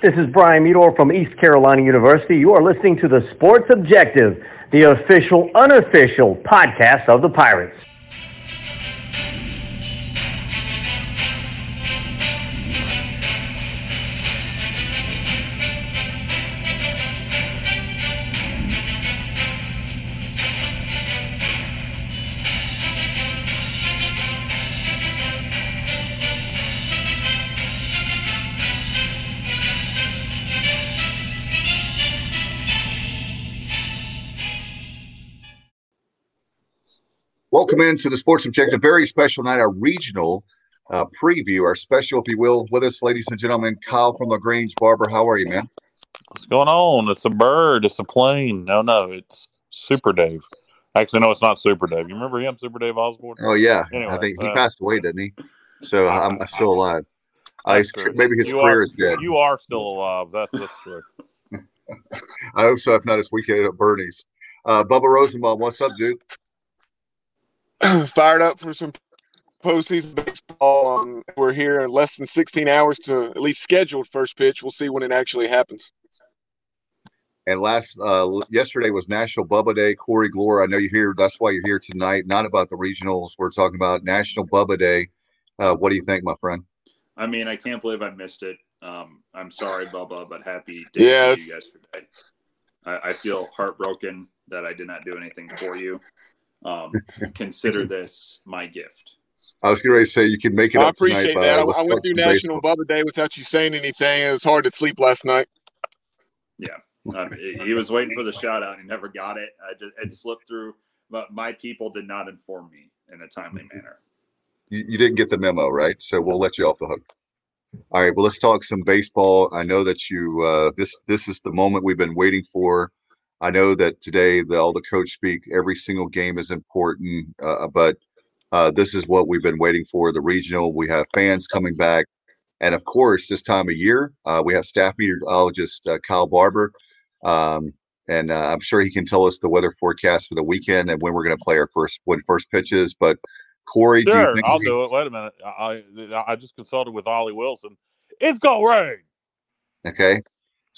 This is Brian Meador from East Carolina University. You are listening to the Sports Objective, the official, unofficial podcast of the Pirates. Welcome into the Sports Objective. Very special night, our regional uh, preview, our special, if you will, with us, ladies and gentlemen. Kyle from Lagrange Barber, how are you, man? What's going on? It's a bird. It's a plane. No, no, it's Super Dave. Actually, no, it's not Super Dave. You remember him, Super Dave Osborne? Oh yeah, anyway, I think he uh, passed away, didn't he? So I'm, I'm still alive. Uh, maybe his you career are, is dead. You are still alive. That's, that's true. I hope so. If not, this weekend at Bernie's. Uh, Bubba Rosenbaum, what's up, dude? fired up for some postseason baseball. Um, we're here in less than 16 hours to at least scheduled first pitch. We'll see when it actually happens. And last uh, yesterday was National Bubba Day. Corey Gloor, I know you're here. That's why you're here tonight. Not about the regionals. We're talking about National Bubba Day. Uh, what do you think, my friend? I mean, I can't believe I missed it. Um, I'm sorry, Bubba, but happy day yes. to you yesterday. I, I feel heartbroken that I did not do anything for you um, consider this my gift. I was going to say you can make it. I appreciate tonight, that. I, I went through National Bubba Day without you saying anything. It was hard to sleep last night. Yeah, um, he was waiting for the shout out. He never got it. I just, it slipped through, but my people did not inform me in a timely manner. You, you didn't get the memo, right? So we'll let you off the hook. All right. Well, let's talk some baseball. I know that you. Uh, this this is the moment we've been waiting for. I know that today the, all the coach speak, every single game is important, uh, but uh, this is what we've been waiting for. The regional, we have fans coming back, and of course, this time of year, uh, we have staff meteorologist uh, Kyle Barber, um, and uh, I'm sure he can tell us the weather forecast for the weekend and when we're going to play our first when first pitches. But Corey, sure, do I'll do it. Wait a minute, I I just consulted with Ollie Wilson. It's gonna rain. Okay,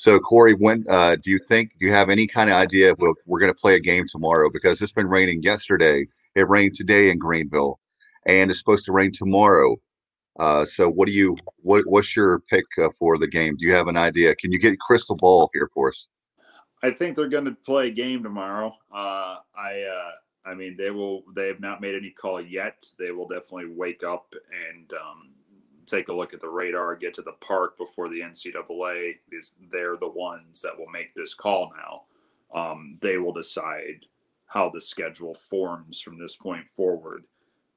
so, Corey, when uh, do you think? Do you have any kind of idea? We're, we're going to play a game tomorrow because it's been raining yesterday. It rained today in Greenville, and it's supposed to rain tomorrow. Uh, so, what do you? What, what's your pick uh, for the game? Do you have an idea? Can you get crystal ball here for us? I think they're going to play a game tomorrow. Uh, I, uh, I mean, they will. They have not made any call yet. They will definitely wake up and um, take a look at the radar, get to the park before the NCAA, is they're the ones that will make this call now. Um, they will decide how the schedule forms from this point forward.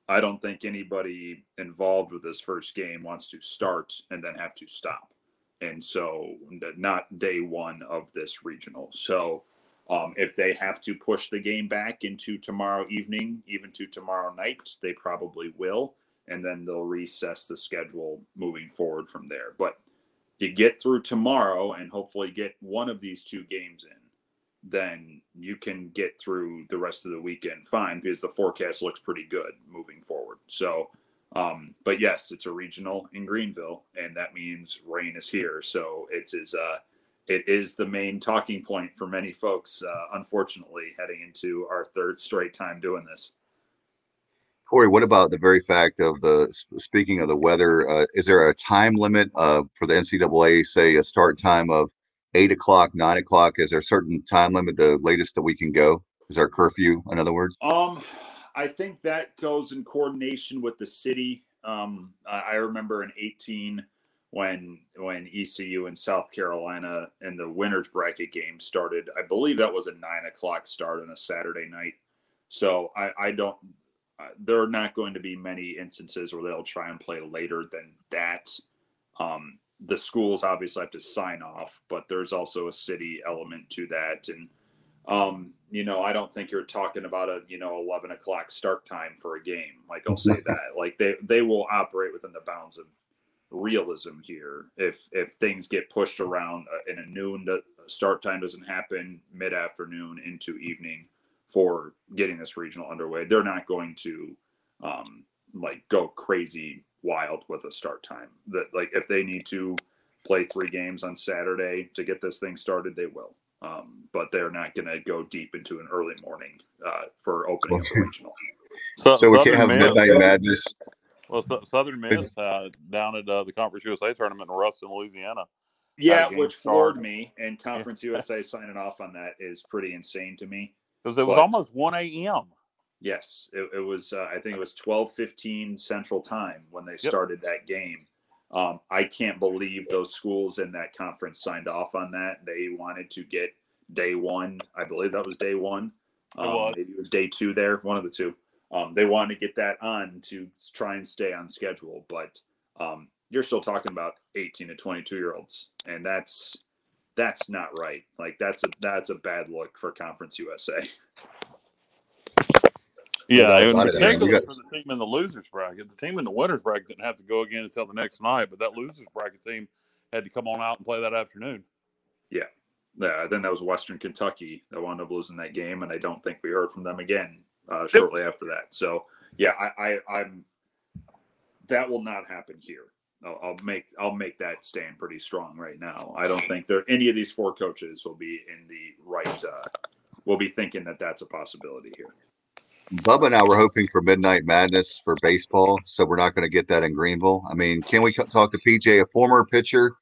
I don't think anybody involved with this first game wants to start and then have to stop. And so, not day one of this regional. So, um, if they have to push the game back into tomorrow evening, even to tomorrow night, they probably will and then they'll recess the schedule moving forward from there. But you get through tomorrow and hopefully get one of these two games in, then you can get through the rest of the weekend fine because the forecast looks pretty good moving forward. So, um, but yes, it's a regional in Greenville, and that means rain is here. So it is uh, it is the main talking point for many folks. Uh, unfortunately, heading into our third straight time doing this. Corey, what about the very fact of the speaking of the weather? Uh, is there a time limit uh, for the NCAA? Say a start time of eight o'clock, nine o'clock. Is there a certain time limit? The latest that we can go is there a curfew. In other words, um, I think that goes in coordination with the city. Um, I remember in eighteen when when ECU and South Carolina and the winners bracket game started. I believe that was a nine o'clock start on a Saturday night. So I, I don't uh, there are not going to be many instances where they'll try and play later than that. Um, the schools obviously have to sign off, but there's also a city element to that. And, um, you know, I don't think you're talking about a, you know, 11 o'clock start time for a game. Like I'll say that, like they, they will operate within the bounds of realism here. If, if things get pushed around uh, in a noon start time doesn't happen mid afternoon into evening, for getting this regional underway. They're not going to um, like go crazy wild with a start time. That like if they need to play three games on Saturday to get this thing started, they will. Um, but they're not going to go deep into an early morning uh, for opening up the regional. So, So we Southern can't have Miss- midnight madness. Well, Sou- Southern Miss uh, down at uh, the Conference USA tournament in Ruston, Louisiana. Yeah, which floored me, and Conference USA signing off on that is pretty insane to me. Because it was But- almost 1 a.m. Yes, it, it was. Uh, I think it was twelve fifteen Central Time when they started that game. Um, I can't believe those schools in that conference signed off on that. They wanted to get day one. I believe that was day one. It Um, was. Maybe it was day two there. One of the two. Um, they wanted to get that on to try and stay on schedule, but um, you're still talking about 18 to 22 year olds, and that's that's not right. Like that's a that's a bad look for Conference USA. Yeah, doubt in about it. I mean, particular got- for the team in the losers bracket. The team in the winners bracket didn't have to go again until the next night, but that losers bracket team had to come on out and play that afternoon. Yeah, yeah. then that was Western Kentucky that wound up losing that game, and I don't think we heard from them again uh, shortly after that. So yeah, I, I, I'm that will not happen here. I'll, I'll make I'll make that stand pretty strong right now. I don't think there any of these four coaches will be in the right. Uh, will be thinking that that's a possibility here. Bubba and I were hoping for midnight madness for baseball, so we're not going to get that in Greenville. I mean, can we talk to PJ, a former pitcher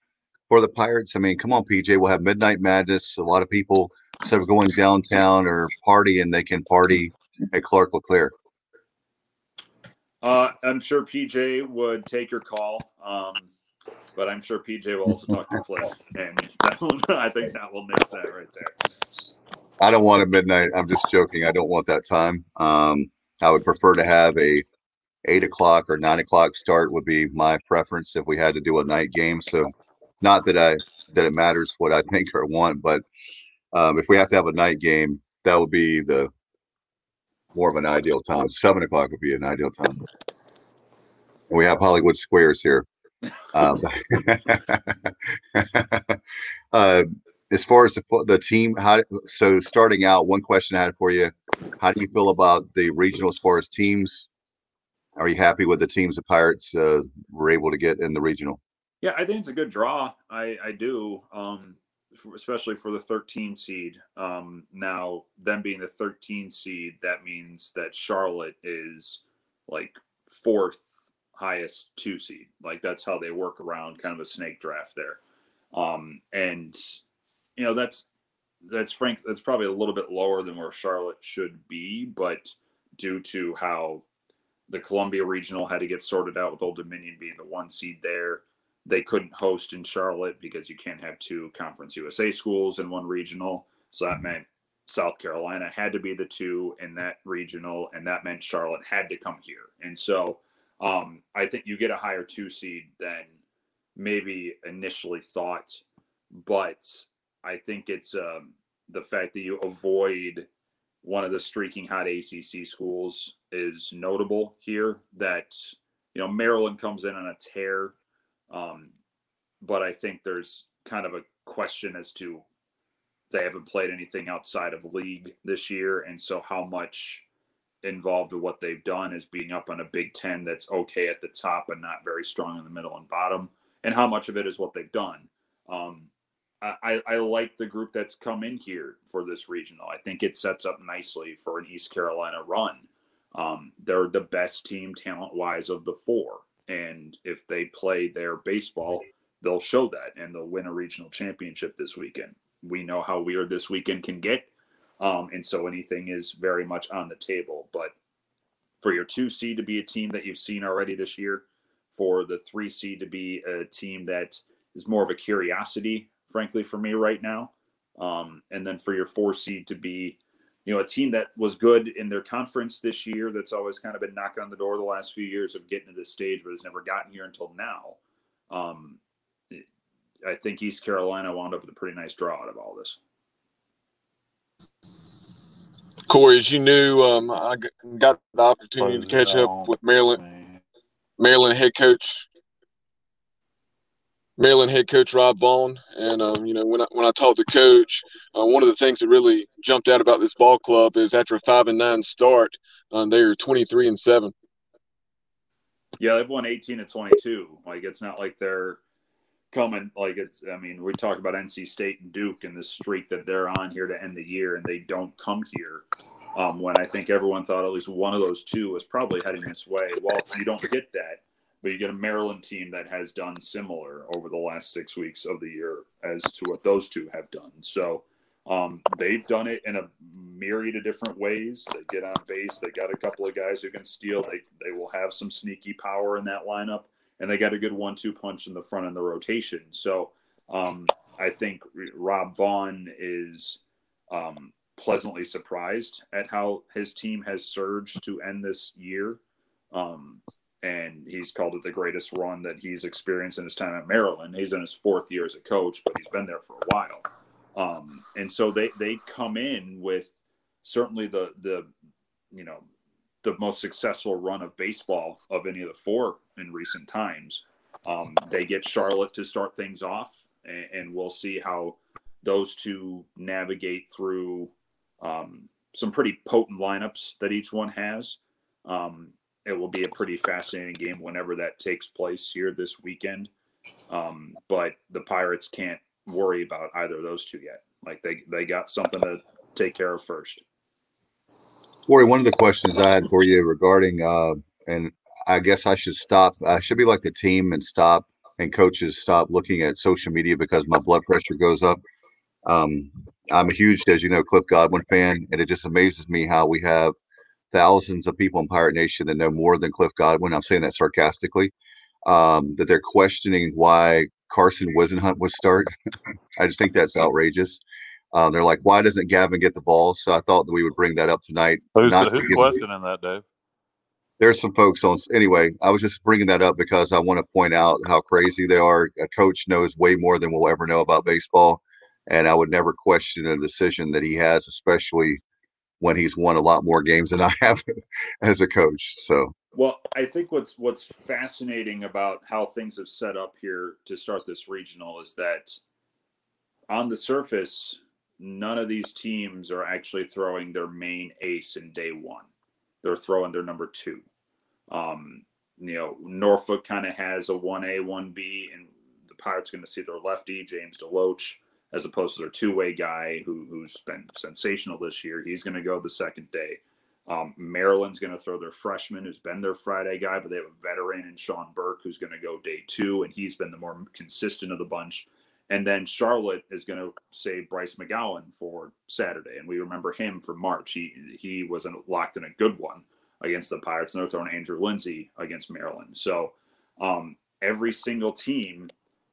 for the Pirates? I mean, come on, PJ. We'll have midnight madness. A lot of people instead of going downtown or partying, they can party at Clark LeClair. Uh, I'm sure PJ would take your call, um, but I'm sure PJ will also talk to Cliff, and will, I think that will nix that right there. I don't want a midnight. I'm just joking. I don't want that time. Um, I would prefer to have a eight o'clock or nine o'clock start would be my preference if we had to do a night game. So, not that I that it matters what I think or want, but um, if we have to have a night game, that would be the more of an ideal time. Seven o'clock would be an ideal time. We have Hollywood Squares here. Um, uh, as far as the, the team, how so starting out, one question I had for you: How do you feel about the regional as far as teams? Are you happy with the teams the Pirates uh, were able to get in the regional? Yeah, I think it's a good draw. I I do, um, especially for the 13 seed. Um, now, them being the 13 seed, that means that Charlotte is like fourth highest two seed. Like that's how they work around kind of a snake draft there. Um, and you know that's that's frank. That's probably a little bit lower than where Charlotte should be, but due to how the Columbia Regional had to get sorted out with Old Dominion being the one seed there they couldn't host in Charlotte because you can't have two Conference USA schools in one regional. So that meant South Carolina had to be the two in that regional, and that meant Charlotte had to come here. And so um, I think you get a higher two seed than maybe initially thought, but I think it's um, the fact that you avoid one of the streaking hot ACC schools is notable here. That you know Maryland comes in on a tear um, but I think there's kind of a question as to they haven't played anything outside of league this year, and so how much involved with what they've done is being up on a Big Ten that's okay at the top and not very strong in the middle and bottom, and how much of it is what they've done. Um, I, I like the group that's come in here for this regional. I think it sets up nicely for an East Carolina run. Um, they're the best team talent wise of the four. And if they play their baseball, they'll show that and they'll win a regional championship this weekend. We know how weird this weekend can get. Um, and so anything is very much on the table. But for your two seed to be a team that you've seen already this year, for the three seed to be a team that is more of a curiosity, frankly, for me right now. Um, and then for your four seed to be you know, a team that was good in their conference this year that's always kind of been knocking on the door the last few years of getting to this stage, but has never gotten here until now. Um, I think East Carolina wound up with a pretty nice draw out of all this. Corey, as you knew, um, I g- got the opportunity to catch up with Maryland, Maryland head coach, Maryland head coach Rob Vaughn, and um, you know when I when I talked to coach, uh, one of the things that really jumped out about this ball club is after a five and nine start, um, they are twenty three and seven. Yeah, they've won 18 to 22. Like it's not like they're coming like it's i mean we talk about nc state and duke and the streak that they're on here to end the year and they don't come here um, when i think everyone thought at least one of those two was probably heading this way well you don't get that but you get a maryland team that has done similar over the last six weeks of the year as to what those two have done so um, they've done it in a myriad of different ways. They get on base. They got a couple of guys who can steal. They they will have some sneaky power in that lineup, and they got a good one-two punch in the front of the rotation. So um, I think Rob Vaughn is um, pleasantly surprised at how his team has surged to end this year. Um, and he's called it the greatest run that he's experienced in his time at Maryland. He's in his fourth year as a coach, but he's been there for a while. Um, and so they they come in with certainly the the you know the most successful run of baseball of any of the four in recent times. Um, they get Charlotte to start things off, and, and, we'll see how those two navigate through um, some pretty potent lineups that each one has. Um, it will be a pretty fascinating game whenever that takes place here this weekend. Um, but the Pirates can't worry about either of those two yet. Like they they got something to take care of first. Corey, one of the questions I had for you regarding, uh, and I guess I should stop. I should be like the team and stop, and coaches stop looking at social media because my blood pressure goes up. Um, I'm a huge, as you know, Cliff Godwin fan, and it just amazes me how we have thousands of people in Pirate Nation that know more than Cliff Godwin. I'm saying that sarcastically. Um, that they're questioning why Carson Whisenhunt would start. I just think that's outrageous. Uh, they're like, why doesn't Gavin get the ball? So I thought that we would bring that up tonight. Who's, who's questioning that, Dave? There's some folks on. Anyway, I was just bringing that up because I want to point out how crazy they are. A coach knows way more than we'll ever know about baseball, and I would never question a decision that he has, especially when he's won a lot more games than I have as a coach. So well, I think what's what's fascinating about how things have set up here to start this regional is that on the surface, none of these teams are actually throwing their main ace in day one. They're throwing their number two. Um, you know, Norfolk kind of has a one A, one B, and the Pirates going to see their lefty James DeLoach as opposed to their two way guy who who's been sensational this year. He's going to go the second day. Um, Maryland's going to throw their freshman, who's been their Friday guy, but they have a veteran in Sean Burke, who's going to go day two, and he's been the more consistent of the bunch. And then Charlotte is going to save Bryce McGowan for Saturday, and we remember him from March. He he was locked in a good one against the Pirates, and they're throwing Andrew Lindsey against Maryland. So um, every single team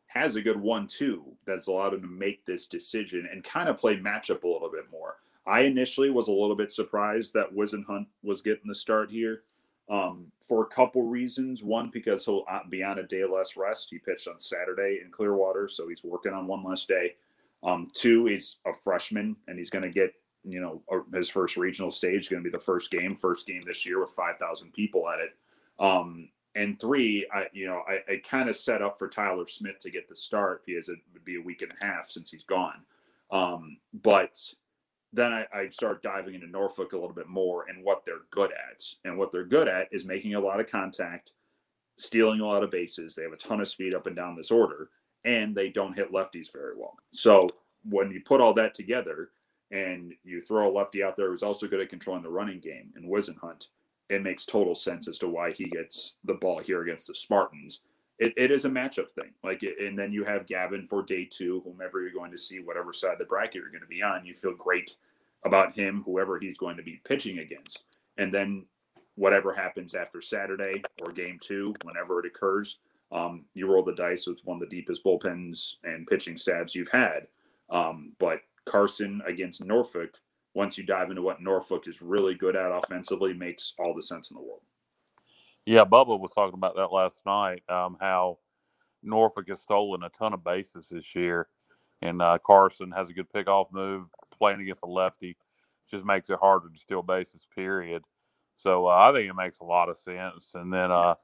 has a good one-two that's allowed him to make this decision and kind of play matchup a little bit more. I initially was a little bit surprised that Whisenhunt was getting the start here um, for a couple reasons. One, because he'll uh, be on a day less rest. He pitched on Saturday in Clearwater, so he's working on one less day. Um, two, he's a freshman and he's going to get you know his first regional stage. Going to be the first game, first game this year with five thousand people at it. Um, and three, I you know I, I kind of set up for Tyler Smith to get the start because it would be a week and a half since he's gone. Um, but then I, I start diving into Norfolk a little bit more and what they're good at. And what they're good at is making a lot of contact, stealing a lot of bases. They have a ton of speed up and down this order, and they don't hit lefties very well. So when you put all that together and you throw a lefty out there who's also good at controlling the running game and Whisenhunt, it makes total sense as to why he gets the ball here against the Spartans. It, it is a matchup thing. Like, and then you have Gavin for day two, whomever you're going to see, whatever side of the bracket you're going to be on. You feel great about him, whoever he's going to be pitching against. And then whatever happens after Saturday or game two, whenever it occurs, um, you roll the dice with one of the deepest bullpens and pitching stabs you've had. Um, but Carson against Norfolk, once you dive into what Norfolk is really good at offensively, makes all the sense in the world. Yeah, Bubba was talking about that last night. Um, how Norfolk has stolen a ton of bases this year, and uh, Carson has a good pickoff move. Playing against a lefty just makes it harder to steal bases. Period. So uh, I think it makes a lot of sense. And then uh,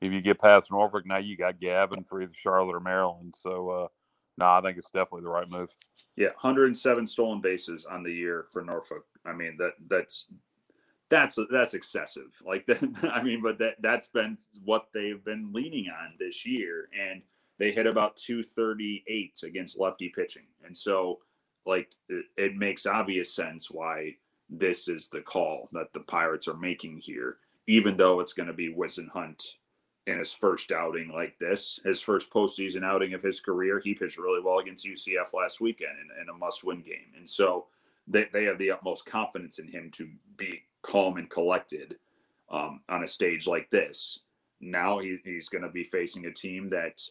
if you get past Norfolk, now you got Gavin for either Charlotte or Maryland. So uh, no, I think it's definitely the right move. Yeah, 107 stolen bases on the year for Norfolk. I mean that that's that's that's excessive. Like that, I mean, but that that's been what they've been leaning on this year, and they hit about 238 against lefty pitching. And so, like, it, it makes obvious sense why this is the call that the Pirates are making here, even though it's going to be Whisenhunt in his first outing like this, his first postseason outing of his career. He pitched really well against UCF last weekend in, in a must win game. And so they, they have the utmost confidence in him to be calm and collected um, on a stage like this. Now he, he's going to be facing a team that,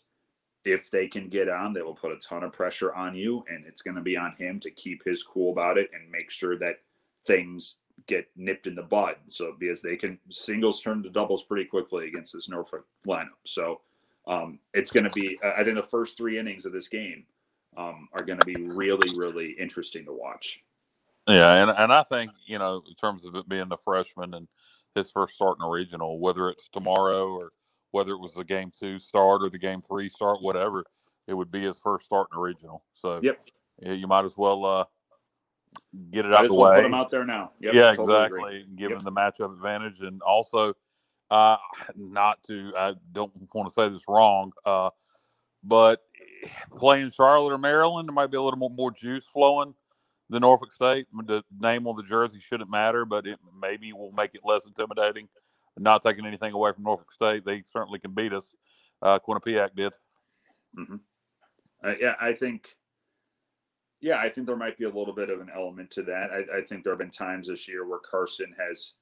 if they can get on, they will put a ton of pressure on you. And it's going to be on him to keep his cool about it and make sure that things get nipped in the bud. So because they can singles turn to doubles pretty quickly against this Norfolk lineup. So um, it's going to be. I think the first three innings of this game um, are going to be really, really interesting to watch. Yeah, and and I think you know in terms of it being the freshman and his first start in a regional, whether it's tomorrow or whether it was the game two start or the game three start, whatever, it would be his first start in a regional. So yep, you might as well uh, get it out the way. Put them out there now. Yep, yeah, totally agree. exactly. Give Yep. them the matchup advantage, and also, uh, not to I don't want to say this wrong, uh, but playing Charlotte or Maryland, there might be a little more, more juice flowing than Norfolk State. The name on the jersey shouldn't matter, but it maybe will make it less intimidating. Not taking anything away from Norfolk State, they certainly can beat us. Uh, Quinnipiac did. Uh, yeah, I think. Yeah, I think there might be a little bit of an element to that. I, I think there have been times this year where Carson has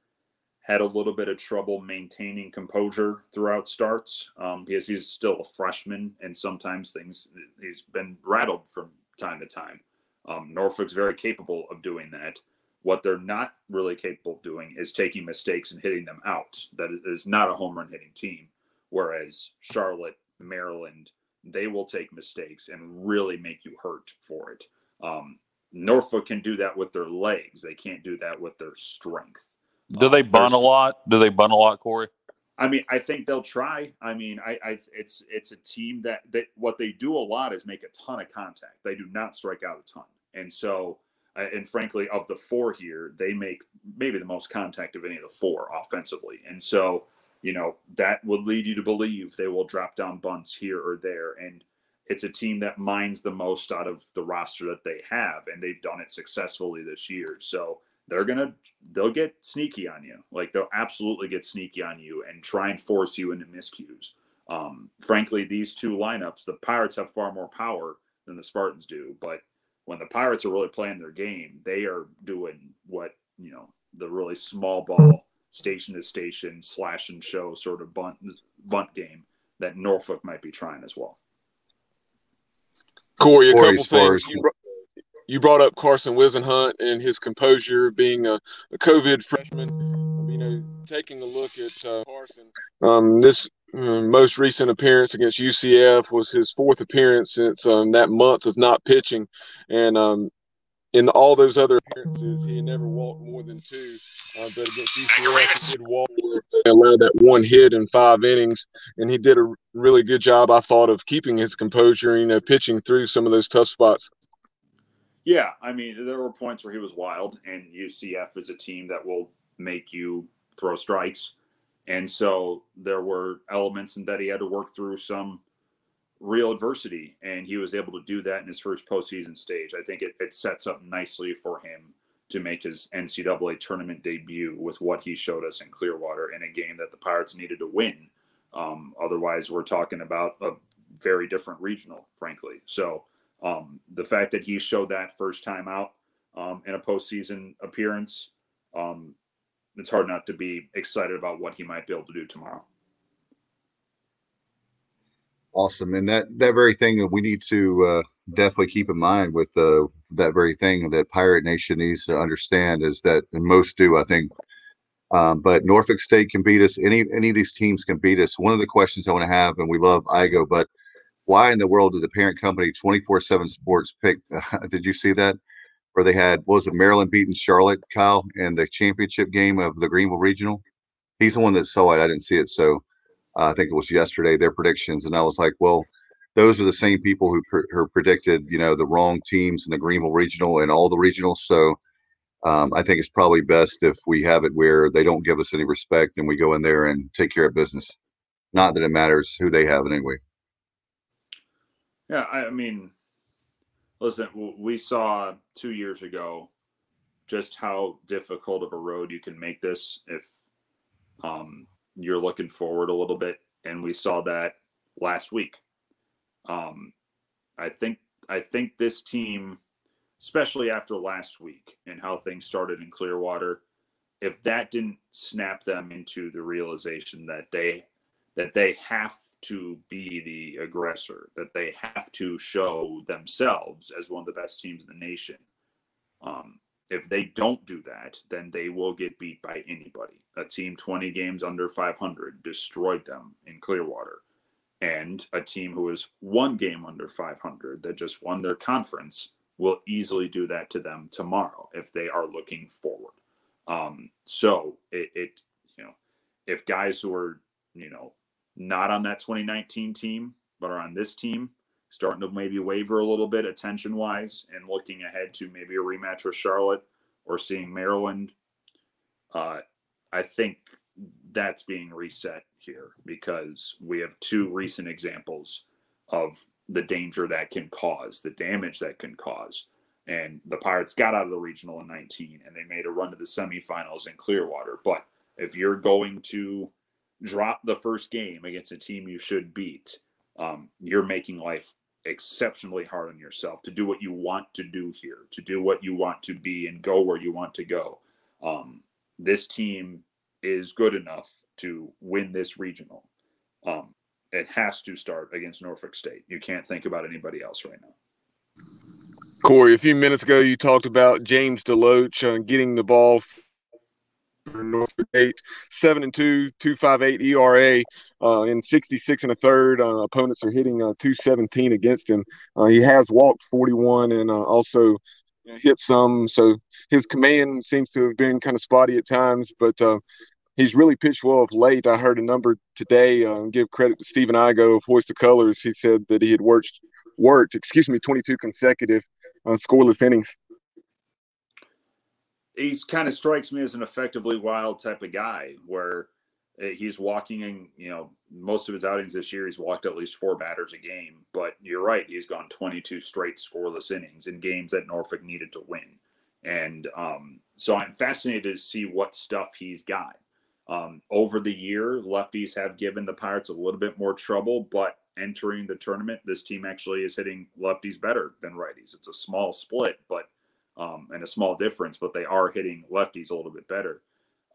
had a little bit of trouble maintaining composure throughout starts um, because he's still a freshman, and sometimes things he's been rattled from time to time. Um, Norfolk's very capable of doing that. What they're not really capable of doing is taking mistakes and hitting them out. That is, is not a home run hitting team. Whereas Charlotte, Maryland, they will take mistakes and really make you hurt for it. Um, Norfolk can do that with their legs. They can't do that with their strength. Do they Um, bun a lot? Do they bun a lot, Corey? I mean, I think they'll try. I mean, I, I it's it's a team that that what they do a lot is make a ton of contact. They do not strike out a ton, and so uh, and frankly, of the four here, they make maybe the most contact of any of the four offensively, and so you know that would lead you to believe they will drop down bunts here or there, and it's a team that mines the most out of the roster that they have, and they've done it successfully this year. So they're gonna they'll get sneaky on you. Like they'll absolutely get sneaky on you and try and force you into miscues. Um, frankly, these two lineups, the Pirates have far more power than the Spartans do. But when the Pirates are really playing their game, they are doing what you know the really small ball, station to station, slash and show sort of bunt bunt game that Norfolk might be trying as well. Corey, a Corey, couple things. You brought, you brought up Carson Whisenhunt and his composure, being a, a COVID freshman. You know, taking a look at uh, Carson. Um, this uh, most recent appearance against UCF was his fourth appearance since um, that month of not pitching, and um, in all those other appearances, he had never walked more than two. Uh, but against UCF, he did walk. They allowed that one hit in five innings, and he did a really good job, I thought, of keeping his composure. You know, pitching through some of those tough spots. Yeah, I mean, there were points where he was wild, and UCF is a team that will make you throw strikes. And so there were elements in that he had to work through some real adversity, and he was able to do that in his first postseason stage. I think it, it sets up nicely for him to make his NCAA tournament debut with what he showed us in Clearwater in a game that the Pirates needed to win. Um, otherwise, we're talking about a very different regional, frankly. So um, the fact that he showed that first time out um, in a postseason appearance, um, it's hard not to be excited about what he might be able to do tomorrow. Awesome, and that that very thing that we need to uh, definitely keep in mind with uh, that very thing that Pirate Nation needs to understand is that, and most do, I think. Um, but Norfolk State can beat us. Any any of these teams can beat us. One of the questions I want to have, and we love Igo, but why in the world did the parent company 24/7 Sports pick? did you see that? Where they had what was it Maryland beating Charlotte, Kyle, in the championship game of the Greenville Regional? He's the one that saw it. I didn't see it, so uh, I think it was yesterday, their predictions. And I was like, well, those are the same people who, who predicted, you know, the wrong teams in the Greenville regional and all the regionals. So um, I think it's probably best if we have it where they don't give us any respect and we go in there and take care of business. Not that it matters who they have anyway. Yeah, I mean, listen, we saw two years ago just how difficult of a road you can make this if um, you're looking forward a little bit, and we saw that last week. Um, I think I think this team, especially after last week and how things started in Clearwater, if that didn't snap them into the realization that they that they have to be the aggressor, that they have to show themselves as one of the best teams in the nation. Um, if they don't do that, then they will get beat by anybody. A team 20 games under 500 destroyed them in Clearwater. And a team who is one game under 500 that just won their conference will easily do that to them tomorrow if they are looking forward. Um, so it, it, you know, if guys who are, you know, not on that 2019 team, but are on this team, starting to maybe waver a little bit attention wise and looking ahead to maybe a rematch with Charlotte or seeing Maryland. Uh, I think that's being reset here because we have two recent examples of the danger that can cause, the damage that can cause. And the Pirates got out of the regional in 19 and they made a run to the semifinals in Clearwater. But if you're going to drop the first game against a team you should beat, um, you're making life exceptionally hard on yourself to do what you want to do here, to do what you want to be and go where you want to go. Um, this team is good enough to win this regional. Um, it has to start against Norfolk State. You can't think about anybody else right now. Corey, a few minutes ago, you talked about James DeLoach uh, getting the ball for Norfolk State, seven and two, two five eight ERA uh, in sixty six and a third. Uh, opponents are hitting uh, two seventeen against him. Uh, he has walked forty one and uh, also hit some. So his command seems to have been kind of spotty at times, but uh, he's really pitched well of late. I heard a number today. give credit to Stephen Igo of Hoist the Colors. He said that he had worked worked, excuse me, twenty two consecutive scoreless innings he's kind of strikes me as an effectively wild type of guy where he's walking in, you know, most of his outings this year, he's walked at least four batters a game. But you're right, he's gone 22 straight scoreless innings in games that Norfolk needed to win. And um, so I'm fascinated to see what stuff he's got. Um, over the year, lefties have given the Pirates a little bit more trouble, but entering the tournament, this team actually is hitting lefties better than righties. It's a small split, but um, and a small difference, but they are hitting lefties a little bit better.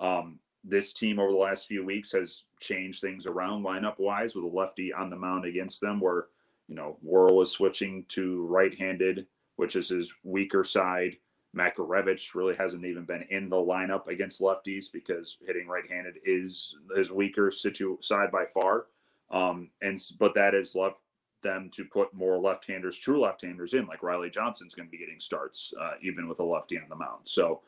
Um, this team over the last few weeks has changed things around lineup wise with a lefty on the mound against them, where you know Worrell is switching to right-handed, which is his weaker side. Makarevich really hasn't even been in the lineup against lefties because hitting right-handed is his weaker situ side by far. Um, and but that is left them to put more left-handers, true left-handers in, like Riley Johnson's going to be getting starts, uh, even with a lefty on the mound. So,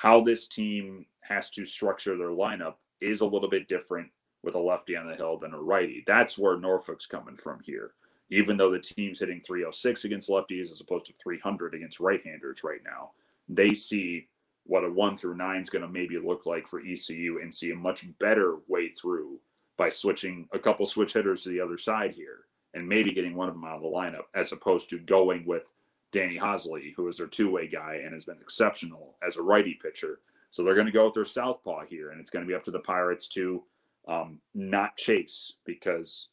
how this team has to structure their lineup is a little bit different with a lefty on the hill than a righty. That's where Norfolk's coming from here. Even though the team's hitting 306 against lefties as opposed to 300 against right-handers right now, they see what a one through nine is going to maybe look like for ECU and see a much better way through by switching a couple switch hitters to the other side here and maybe getting one of them out of the lineup as opposed to going with Danny Hosley, who is their two way guy and has been exceptional as a righty pitcher. So they're going to go with their southpaw here, and it's going to be up to the Pirates to um, not chase because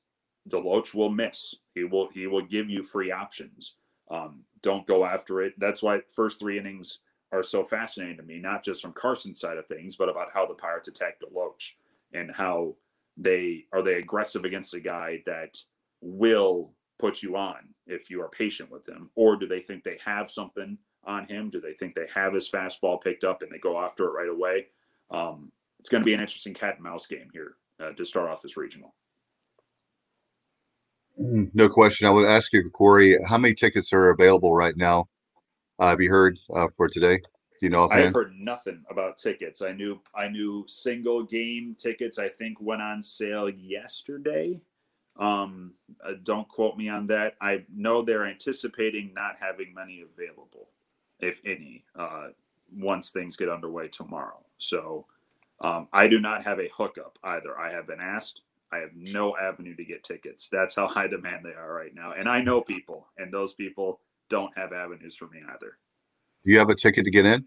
Deloach will miss. He will he will give you free options. Um, don't go after it. That's why first three innings are so fascinating to me, not just from Carson's side of things, but about how the Pirates attack Deloach and how they are they aggressive against a guy that will put you on if you are patient with him? Or do they think they have something on him? Do they think they have his fastball picked up and they go after it right away? Um, it's going to be an interesting cat and mouse game here uh, to start off this regional. Mm, no question. I would ask you, Corey, how many tickets are available right now? Uh, have you heard uh, for today? Do you know? I've heard nothing about tickets. I knew I knew single game tickets. I think went on sale yesterday. Um, uh, don't quote me on that. I know they're anticipating not having many available, if any, uh, once things get underway tomorrow. So um, I do not have a hookup either. I have been asked. I have no avenue to get tickets. That's how high demand they are right now. And I know people, and those people don't have avenues for me either. Do you have a ticket to get in?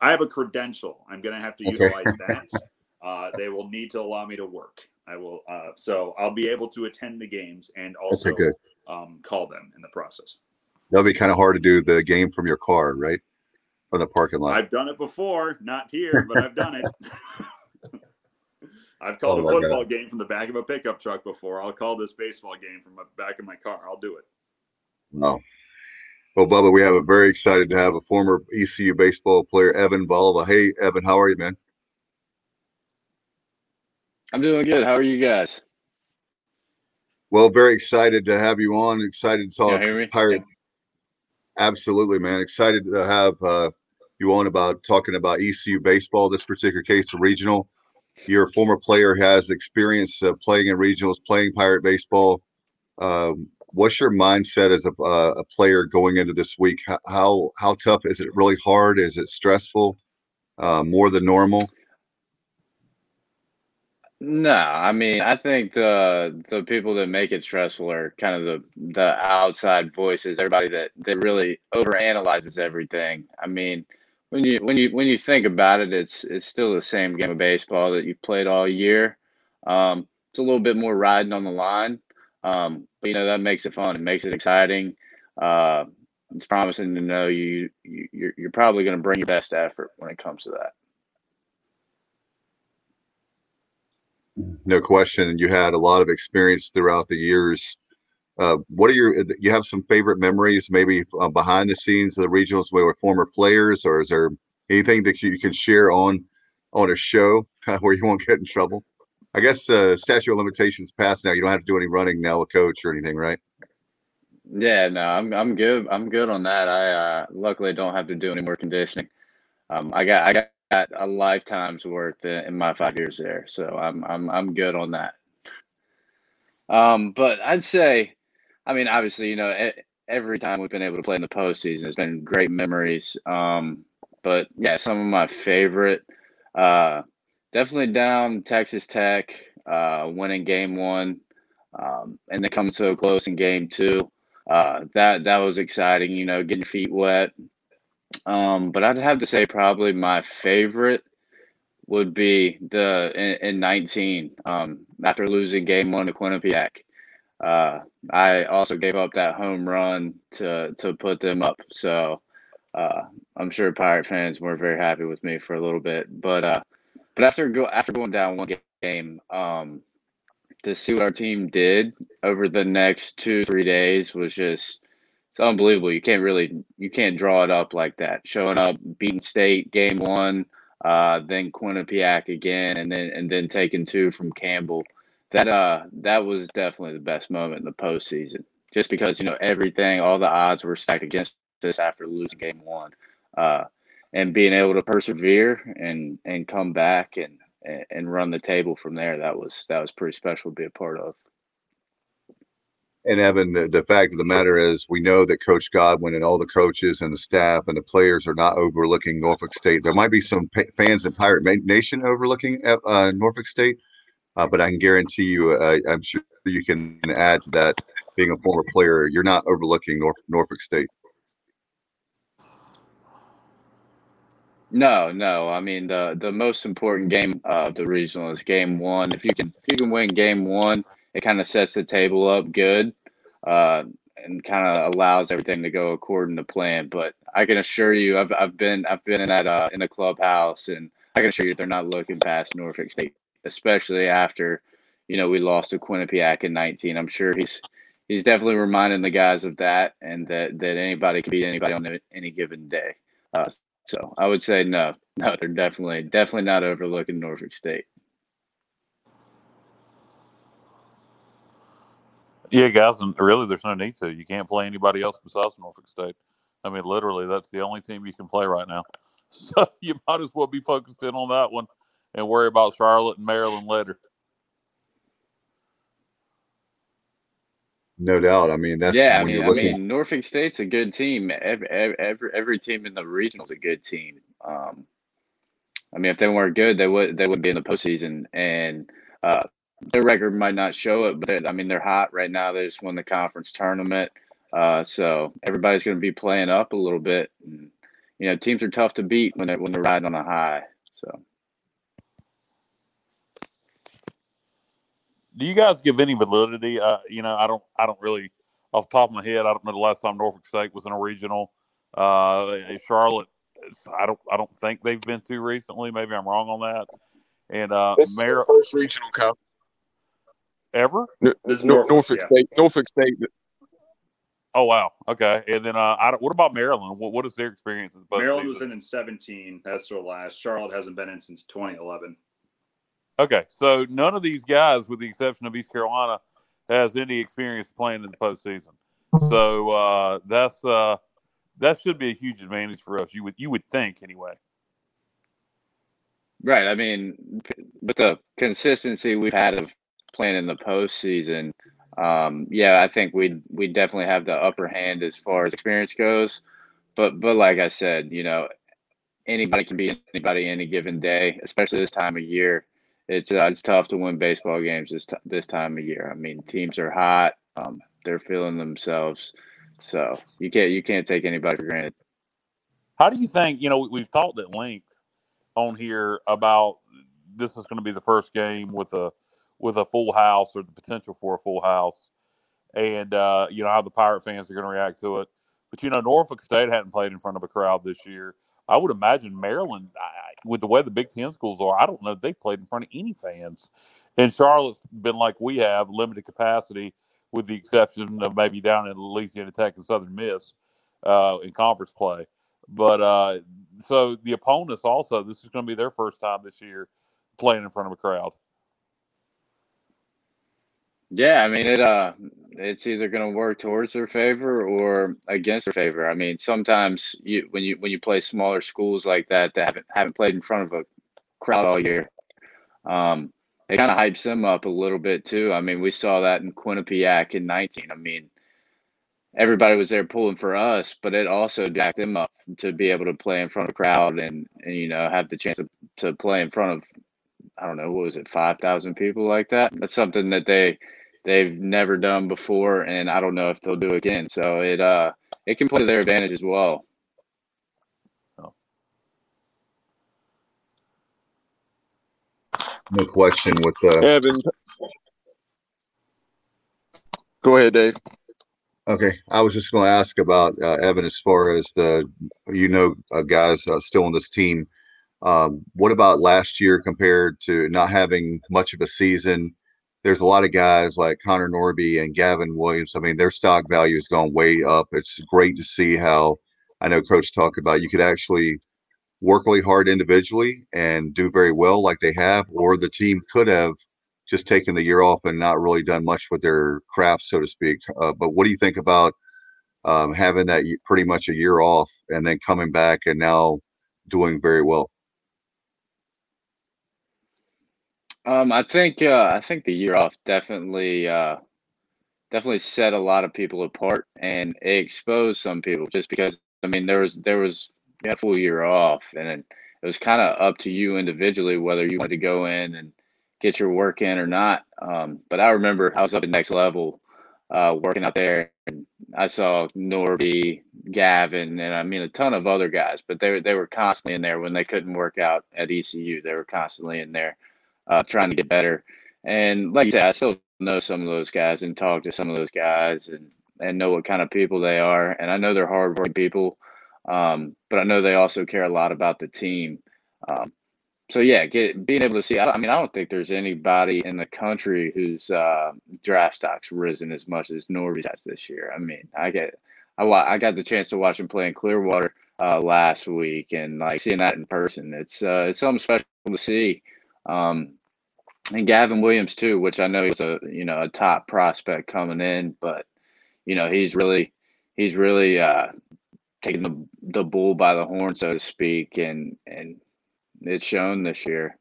I have a credential. I'm going to have to Okay. utilize that. uh, they will need to allow me to work. I will. Uh, so I'll be able to attend the games and also Okay, um, call them in the process. That'll be kind of hard to do the game from your car, right? From the parking lot. I've done it before, not here, but I've done it. I've called Oh a God. football game from the back of a pickup truck before. I'll call this baseball game from the back of my car. I'll do it. No. Well, Bubba, we have a very excited to have a former ECU baseball player, Evan Voliva. Hey, Evan, how are you, man? I'm doing good. How are you guys? Well, very excited to have you on. Excited to talk you hear me? Pirate. Absolutely, man. Excited to have uh, you on about talking about ECU baseball. This particular case, the regional. You're former player, has experience uh, playing in regionals, playing Pirate baseball. Um, what's your mindset as a, uh, a player going into this week? How, how how tough is it? Really hard? Is it stressful? Uh, more than normal? No, I mean, I think the the people that make it stressful are kind of the the outside voices, everybody that that really overanalyzes everything. I mean, when you when you when you think about it, it's it's still the same game of baseball that you've played all year. Um, it's a little bit more riding on the line, um, but you know that makes it fun. It makes it exciting. Uh, it's promising to know you, you you're you're probably going to bring your best effort when it comes to that. No question. You had a lot of experience throughout the years. Uh, what are your? You have some favorite memories, maybe uh, behind the scenes of the regionals with former players, or is there anything that you can share on on a show where you won't get in trouble? I guess uh, statute of limitations passed now. You don't have to do any running now, a coach or anything, right? Yeah, no, I'm I'm good. I'm good on that. I uh, luckily don't have to do any more conditioning. Um, I got I got a lifetime's worth in, my five years there, so I'm I'm I'm good on that. Um, but I'd say, I mean, obviously, you know, every time we've been able to play in the postseason, it's been great memories. Um, but yeah, some of my favorite, uh, definitely down Texas Tech, uh, winning game one, um, and then coming so close in game two. Uh, that that was exciting, you know, getting feet wet. Um, but I'd have to say probably my favorite would be the in, in 19 um, after losing game one to Quinnipiac. Uh, I also gave up that home run to to put them up. So uh, I'm sure Pirate fans were very happy with me for a little bit. But uh, but after go after going down one game, um, to see what our team did over the next two three days was just it's unbelievable. You can't really you can't draw it up like that. Showing up, beating State game one, uh, then Quinnipiac again, and then and then taking two from Campbell. That uh that was definitely the best moment in the postseason. Just because you know everything, all the odds were stacked against us after losing game one, uh, and being able to persevere and and come back and and- and run the table from there. That was that was pretty special to be a part of. And Evan, the, the fact of the matter is, we know that Coach Godwin and all the coaches and the staff and the players are not overlooking Norfolk State. There might be some pa- fans in Pirate Nation overlooking uh, Norfolk State, uh, but I can guarantee you, uh, I'm sure you can add to that. Being a former player, you're not overlooking Norf- Norfolk State. No, no. I mean the the most important game of the regional is game one. If you can if you can win game one, it kind of sets the table up good, uh, and kind of allows everything to go according to plan. But I can assure you, I've I've been I've been in that uh, in the clubhouse, and I can assure you they're not looking past Norfolk State, especially after, you know, we lost to Quinnipiac in 19. I'm sure he's he's definitely reminding the guys of that, and that that anybody can beat anybody on any given day. Uh, so I would say no, no, they're definitely definitely not overlooking Norfolk State. Yeah, guys, and really, there's no need to. You can't play anybody else besides Norfolk State. I mean, literally, that's the only team you can play right now. So you might as well be focused in on that one and worry about Charlotte and Maryland later. No doubt. I mean, that's yeah, I mean, you're I mean, Norfolk State's a good team. Every every every team in the regional is a good team. Um, I mean, if they weren't good, they would they would be in the postseason. And uh, their record might not show it, but I mean they're hot right now. They just won the conference tournament, uh, so everybody's going to be playing up a little bit. And, you know, teams are tough to beat when they're when they're riding on a high. So. Do you guys give any validity? Uh, you know, I don't. I don't really, off the top of my head, I don't know the last time Norfolk State was in a regional. Uh, Charlotte, I don't. I don't think they've been to recently. Maybe I'm wrong on that. And uh, this Mar- is the first regional cup ever. This is Norfolk, Norfolk yeah. State. Norfolk State. Oh wow. Okay. And then uh, I don't, what about Maryland? What what is their experience? Maryland was in in 17. That's their last. Charlotte hasn't been in since 2011. Okay, so none of these guys, with the exception of East Carolina, has any experience playing in the postseason. So uh, that's uh, that should be a huge advantage for us. You would you would think anyway. Right. I mean, with the consistency we've had of playing in the postseason, um, yeah, I think we we definitely have the upper hand as far as experience goes. But but like I said, you know, anybody can be anybody any given day, especially this time of year it's uh, it's tough to win baseball games this t- this time of year. I mean, teams are hot. Um, they're feeling themselves, so you can't you can't take anybody for granted. How do you think? You know, we've talked at length on here about this is going to be the first game with a with a full house or the potential for a full house, and uh, you know how the Pirate fans are going to react to it. But you know, Norfolk State hadn't played in front of a crowd this year. I would imagine Maryland, with the way the Big Ten schools are, I don't know if they played in front of any fans. And Charlotte's been like we have, limited capacity, with the exception of maybe down in Louisiana Tech and Southern Miss uh, in conference play. But uh, so the opponents also, this is going to be their first time this year playing in front of a crowd. Yeah, I mean it. Uh, it's either going to work towards their favor or against their favor. I mean, sometimes you when you when you play smaller schools like that that haven't haven't played in front of a crowd all year, um, it kind of hypes them up a little bit too. I mean, we saw that in Quinnipiac in 19. I mean, everybody was there pulling for us, but it also jacked them up to be able to play in front of a crowd and, and you know have the chance to, to play in front of I don't know what was it five thousand people like that. That's something that they they've never done before, and I don't know if they'll do it again. So it uh it can play to their advantage as well. No question with the Evan. Go ahead, Dave. Okay, I was just going to ask about uh, Evan as far as the you know uh, guys uh, still on this team. Um, what about last year compared to not having much of a season? There's a lot of guys like Connor Norby and Gavin Williams. I mean, their stock value has gone way up. It's great to see how I know Coach talked about you could actually work really hard individually and do very well like they have, or the team could have just taken the year off and not really done much with their craft, so to speak. Uh, but what do you think about um, having that pretty much a year off and then coming back and now doing very well? Um, I think uh, I think the year off definitely uh, definitely set a lot of people apart, and it exposed some people just because I mean there was there was a full year off, and it, it was kind of up to you individually whether you wanted to go in and get your work in or not. Um, but I remember I was up at next level uh, working out there, and I saw Norby, Gavin, and I mean a ton of other guys, but they they were constantly in there when they couldn't work out at ECU. They were constantly in there uh, trying to get better. And like you said, I still know some of those guys and talk to some of those guys and, and know what kind of people they are. And I know they're hardworking people, um, but I know they also care a lot about the team. Um, so yeah, get, being able to see. I, I, mean, I don't think there's anybody in the country whose uh, draft stock's risen as much as Norby's has this year. I mean, I get, I, I got the chance to watch him play in Clearwater uh, last week, and like seeing that in person, it's uh, it's something special to see. Um, and Gavin Williams too, which I know he's a you know a top prospect coming in, but you know he's really he's really uh, taking the the bull by the horn, so to speak, and and it's shown this year.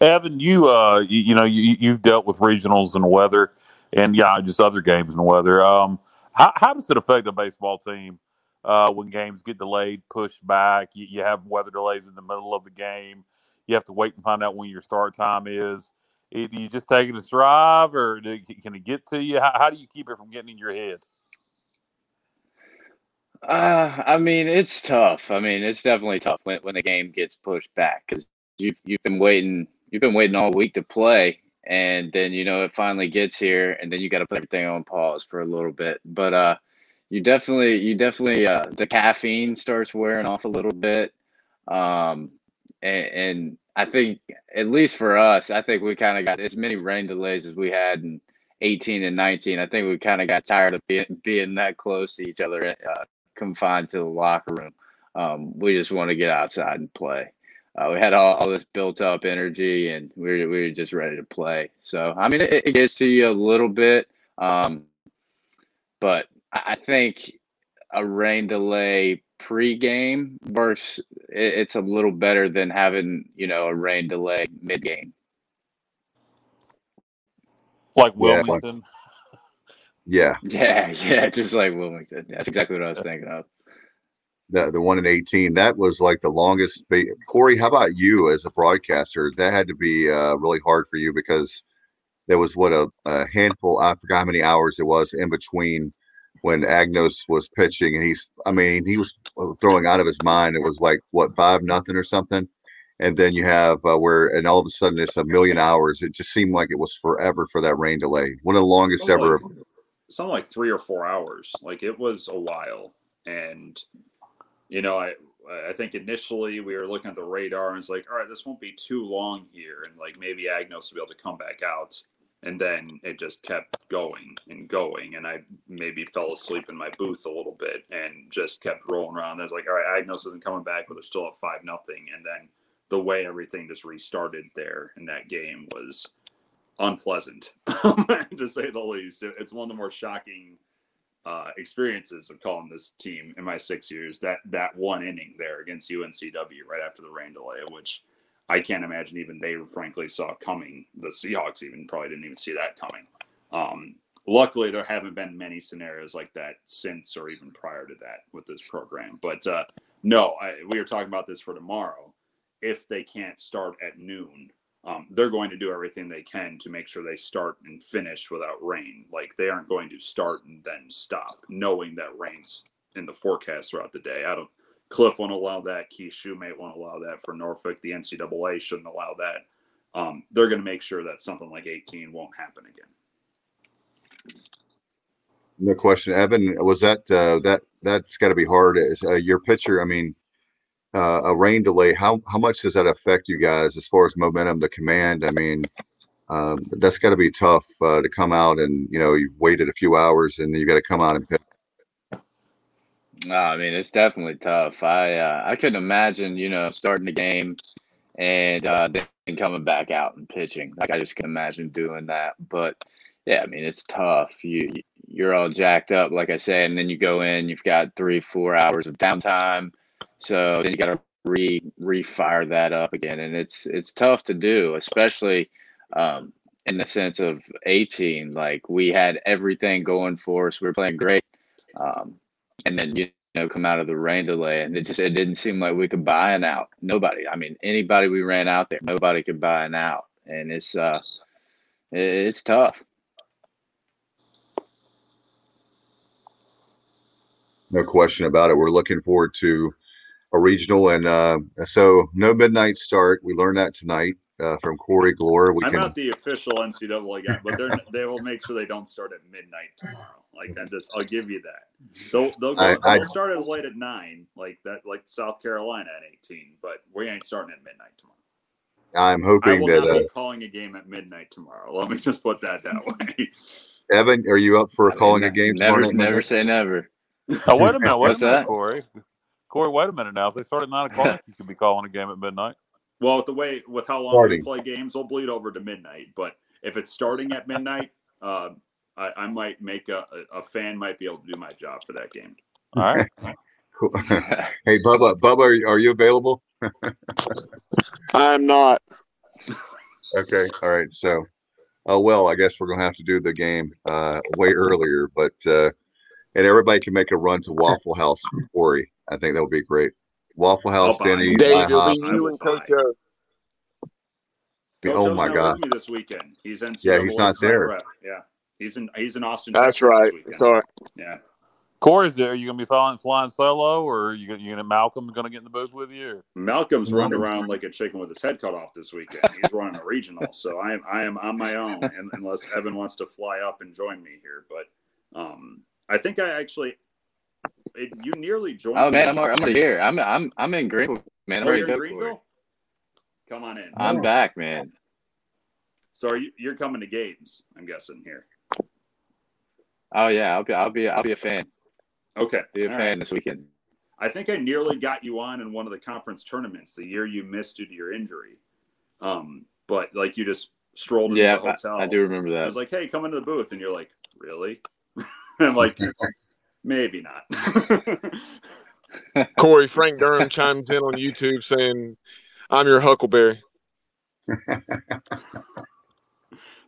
Evan, you uh you, you know you you've dealt with regionals and weather, and yeah, just other games and weather. Um, how how does it affect a baseball team? uh, when games get delayed, pushed back. You, you, have weather delays in the middle of the game. You have to wait and find out when your start time is. Do you just take it as drive, or do, can it get to you? How, how do you keep it from getting in your head? Uh, I mean, it's tough. I mean, it's definitely tough when, when the game gets pushed back because you've you've been waiting you've been waiting all week to play, and then you know it finally gets here, and then you got to put everything on pause for a little bit. But uh, you definitely you definitely uh, the caffeine starts wearing off a little bit, um, and, and I think at least for us, I think we kind of got as many rain delays as we had in 18 and 19. I think we kind of got tired of being being that close to each other, uh, confined to the locker room. Um, we just want to get outside and play. Uh, we had all, all, this built up energy, and we were, we were just ready to play. So I mean, it, it gets to you a little bit, um, but I think a rain delay pre-game works. it's a little better than having you know a rain delay mid-game. Like Wilmington. Yeah. Yeah, yeah, just like Wilmington. That's exactly what I was thinking of. The the one in eighteen that was like the longest. Corey, how about you as a broadcaster? That had to be uh, really hard for you because there was what a, a handful. I forgot how many hours it was in between when Agnos was pitching, and he's, I mean, he was throwing out of his mind. It was like what five nothing or something, and then you have uh, where, and all of a sudden it's a million hours. It just seemed like it was forever for that rain delay. One of the longest something ever. Like, something like three or four hours. Like it was a while, and you know, I I think initially we were looking at the radar and it's like, all right, this won't be too long here, and like maybe Agnos will be able to come back out and then it just kept going and going and i maybe fell asleep in my booth a little bit and just kept rolling around. I was like all right agnos isn't coming back but they're still at five nothing. And then the way everything just restarted there in that game was unpleasant to say the least. It's one of the more shocking uh, experiences of calling this team in my six years that that one inning there against uncw right after the rain delay which I can't imagine even they frankly saw coming. The Seahawks even probably didn't even see that coming. Um, luckily, there haven't been many scenarios like that since or even prior to that with this program. But uh, no, I, we are talking about this for tomorrow. If they can't start at noon, um, they're going to do everything they can to make sure they start and finish without rain. Like they aren't going to start and then stop, knowing that rain's in the forecast throughout the day. I don't Cliff won't allow that. Keith Shumate won't allow that for Norfolk. The NCAA shouldn't allow that. Um, they're going to make sure that something like 18 won't happen again. No question, Evan. Was that uh, that that's got to be hard? Uh, your pitcher? I mean, uh, a rain delay. How how much does that affect you guys as far as momentum, the command? I mean, um, that's got to be tough uh, to come out and you know you've waited a few hours and you got to come out and pitch no, I mean it's definitely tough. I uh, I couldn't imagine, you know, starting the game and uh, then coming back out and pitching. Like I just can imagine doing that. But yeah, I mean it's tough. You you're all jacked up, like I said, and then you go in. You've got three, four hours of downtime, so then you got to re refire that up again, and it's it's tough to do, especially. Um, in the sense of 18, like we had everything going for us. We were playing great. Um, and then you know come out of the rain delay and it just it didn't seem like we could buy an out nobody i mean anybody we ran out there nobody could buy an out and it's uh it's tough. No question about it. We're looking forward to a regional and uh so no midnight start. We learned that tonight uh, from Corey Gloor. We I'm can... not the official NCAA guy, but they're they will make sure they don't start at midnight tomorrow. Like I just, I'll give you that. They'll they'll, go, I, they'll start as late at nine, like that, like South Carolina at eighteen. But we ain't starting at midnight tomorrow. I'm hoping I will that not uh, be calling a game at midnight tomorrow. Let me just put that that way. Evan, are you up for I calling mean, a game? Never, never say never. Oh, wait a minute, wait What's a minute, that? Corey. Corey, wait a minute now. If they start at nine o'clock, you could be calling a game at midnight. Well, with the way with how long starting. we play games, they'll bleed over to midnight. But if it's starting at midnight, uh, I, I, might make a, a fan might be able to do my job for that game. All right. hey, Bubba, Bubba, are you available? I'm not. Okay. All right. So, oh well, I guess we're gonna have to do the game uh, way earlier, but uh, and everybody can make a run to Waffle House for Corey. I think that would be great. Waffle House, Denny, Dave, it'll be you and Coach O. Coach oh O's my God. with me this weekend. He's in. Yeah, he's not there. Rep. Yeah, he's in. He's in Austin. That's Texas right. This weekend. Sorry. Yeah. Corey's there. Are you gonna be flying flying solo, or are you gonna, you gonna Malcolm gonna get in the booth with you? Or? Malcolm's running around like a chicken with his head cut off this weekend. He's running a regional, so I am I am on my own, and, unless Evan wants to fly up and join me here. But um, I think I actually, it, you nearly joined. Oh me. man, I'm already, I'm already here. I'm I'm I'm in Greenville, man. I'm Oh, you're in go. Greenville. Come on in. I'm back, man. So are you, you're coming to games? I'm guessing here. Oh yeah, I'll be I'll be I'll be a fan. Okay. Be a All fan right. this weekend. I think I nearly got you on in one of the conference tournaments the year you missed due to your injury. Um, but like you just strolled into Yeah, the hotel. I, I do remember that. I was like, "Hey, come into the booth," and you're like, "Really?" I'm like, "Maybe not." Corey Frank Durham chimes in on YouTube saying, "I'm your Huckleberry." the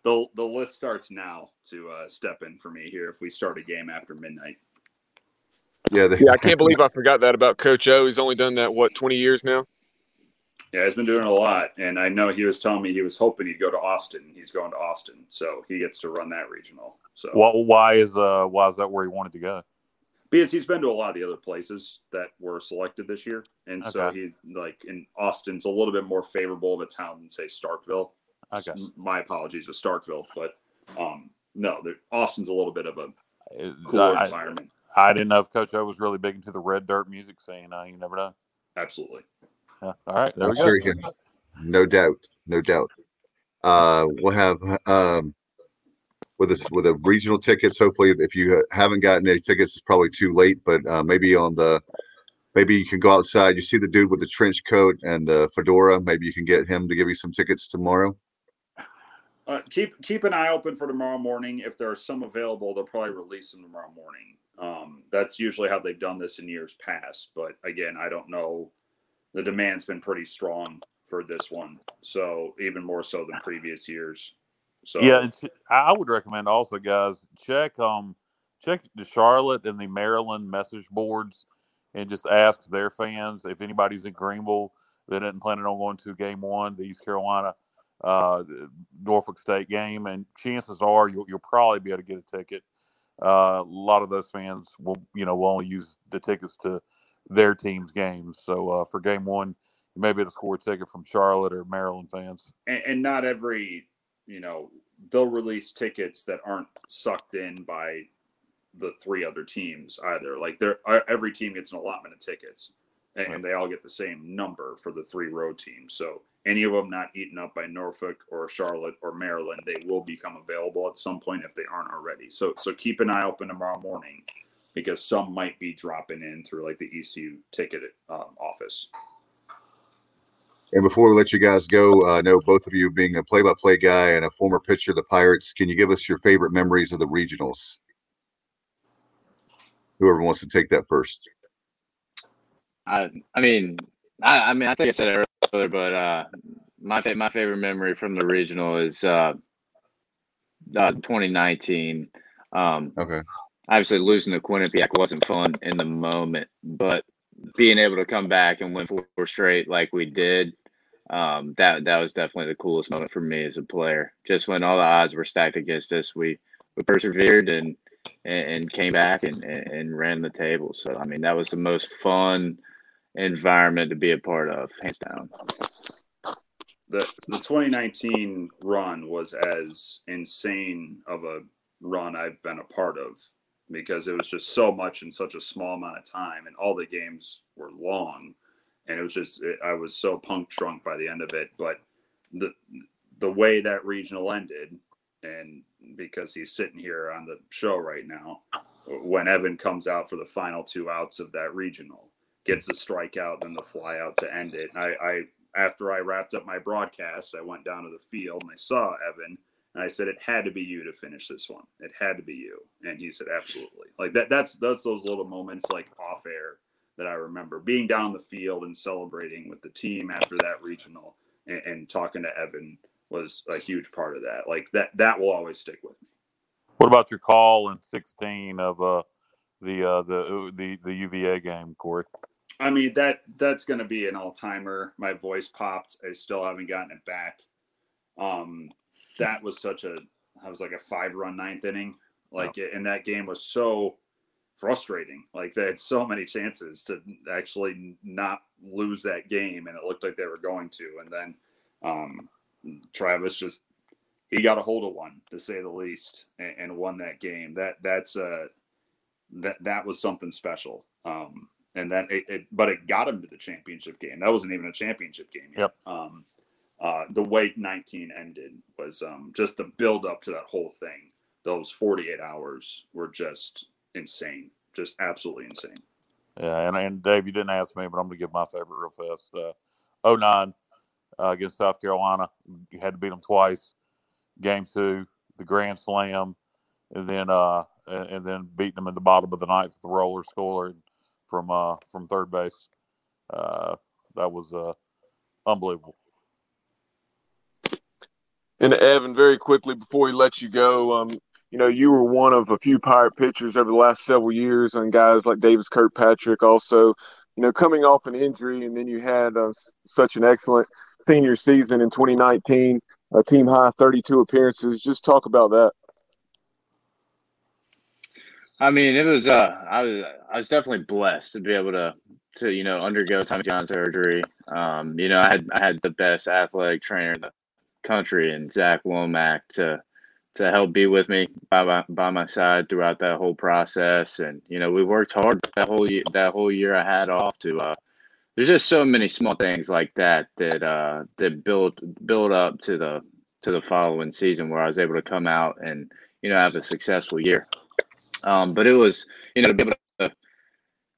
The list starts now to uh, step in for me here if we start a game after midnight. Yeah, they, Yeah, I can't believe I forgot that about Coach O. He's only done that what 20 years now. Yeah, he's been doing a lot, and I know he was telling me he was hoping he'd go to Austin. He's going to Austin, so he gets to run that regional. So Well, why is uh why is that where he wanted to go? Because he's been to a lot of the other places that were selected this year, and so he's like in Austin's a little bit more favorable of a town than say Starkville. Okay. S- My apologies to Starkville, but um, no, Austin's a little bit of a cooler I, environment. I didn't know if Coach O was really big into the red dirt music scene. Uh, you never know. Absolutely. Yeah. All right, there I'm we go. sure. No doubt, no doubt. Uh, we'll have um, with us with the regional tickets. Hopefully, if you haven't gotten any tickets, it's probably too late. But uh, maybe on the maybe you can go outside. You see the dude with the trench coat and the fedora. Maybe you can get him to give you some tickets tomorrow. Uh, keep keep an eye open for tomorrow morning. If there are some available, they'll probably release them tomorrow morning. Um, that's usually how they've done this in years past. But again, I don't know. The demand's been pretty strong for this one, so even more so than previous years. So Yeah, and ch- I would recommend also, guys, check um check the Charlotte and the Maryland message boards and just ask their fans if anybody's in Greenville that isn't planning on going to game one, the East Carolina uh Norfolk State game, and chances are you'll you'll probably be able to get a ticket. Uh, a lot of those fans will you know will only use the tickets to their team's games. So uh, for game one, you may be able to score a ticket from Charlotte or Maryland fans. and, and not every you know they'll release tickets that aren't sucked in by the three other teams either. Like they're uh, every team gets an allotment of tickets and, and they all get the same number for the three road teams. So any of them not eaten up by norfolk or charlotte or maryland they will become available at some point if they aren't already. So so keep an eye open tomorrow morning because some might be dropping in through like the ecu ticket um, office And before we let you guys go, uh, I know both of you being a play-by-play guy and a former pitcher of the Pirates, can you give us your favorite memories of the regionals? Whoever wants to take that first. I I mean I I mean I think I said it earlier, but uh, my fa- my favorite memory from the regional is uh, uh 2019. Um, Okay. obviously losing to Quinnipiac wasn't fun in the moment, but being able to come back and win four straight like we did, um, that that was definitely the coolest moment for me as a player. Just when all the odds were stacked against us, we we persevered and and, and came back and, and and ran the table. So I mean, that was the most fun environment to be a part of, hands down. the the 2019 run was as insane of a run I've been a part of because it was just so much in such a small amount of time and all the games were long and it was just it, I was so punk drunk by the end of it but the the way that regional ended and because he's sitting here on the show right now when Evan comes out for the final two outs of that regional gets the strikeout then the flyout to end it I, I after I wrapped up my broadcast, I went down to the field and I saw Evan and I said it had to be you to finish this one. It had to be you. And he said absolutely. Like that that's that's those little moments like off air that I remember being down the field and celebrating with the team after that regional and, and talking to Evan was a huge part of that. Like that that will always stick with me. What about your call in 16 of uh, the uh, the the the UVA game, Corey? I mean that that's going to be an all timer. My voice popped. I still haven't gotten it back. Um, that was such a I was like a five run ninth inning. Like, yeah. and that game was so frustrating. Like they had so many chances to actually not lose that game, and it looked like they were going to. And then um, Travis just he got a hold of one to say the least, and, and won that game. That that's uh that that was something special. Um, and then it, it, but it got him to the championship game. That wasn't even a championship game yet. Yep. Um, uh, the way 19 ended was um, just the build up to that whole thing. Those 48 hours were just insane, just absolutely insane. Yeah, and, and Dave, you didn't ask me, but I'm going to give my favorite real fast. Uh, 09 uh, against South Carolina, you had to beat them twice. Game two, the Grand Slam, and then uh, and, and then beating them in the bottom of the ninth with the roller scorer from uh, from third base. Uh, that was uh, unbelievable. And Evan, very quickly before we let you go, um, you know, you were one of a few Pirate pitchers over the last several years, and guys like Davis Kirkpatrick also, you know, coming off an injury, and then you had uh, such an excellent senior season in 2019, a team high 32 appearances. Just talk about that. I mean, it was uh, I was I was definitely blessed to be able to to you know undergo Tommy John surgery. Um, you know, I had I had the best athletic trainer in the country and Zach Womack to to help be with me by my, by my side throughout that whole process. And you know, we worked hard that whole year, that whole year I had off to. Uh, there's just so many small things like that that uh, that build build up to the to the following season where I was able to come out and you know have a successful year. Um, but it was you know to be able to.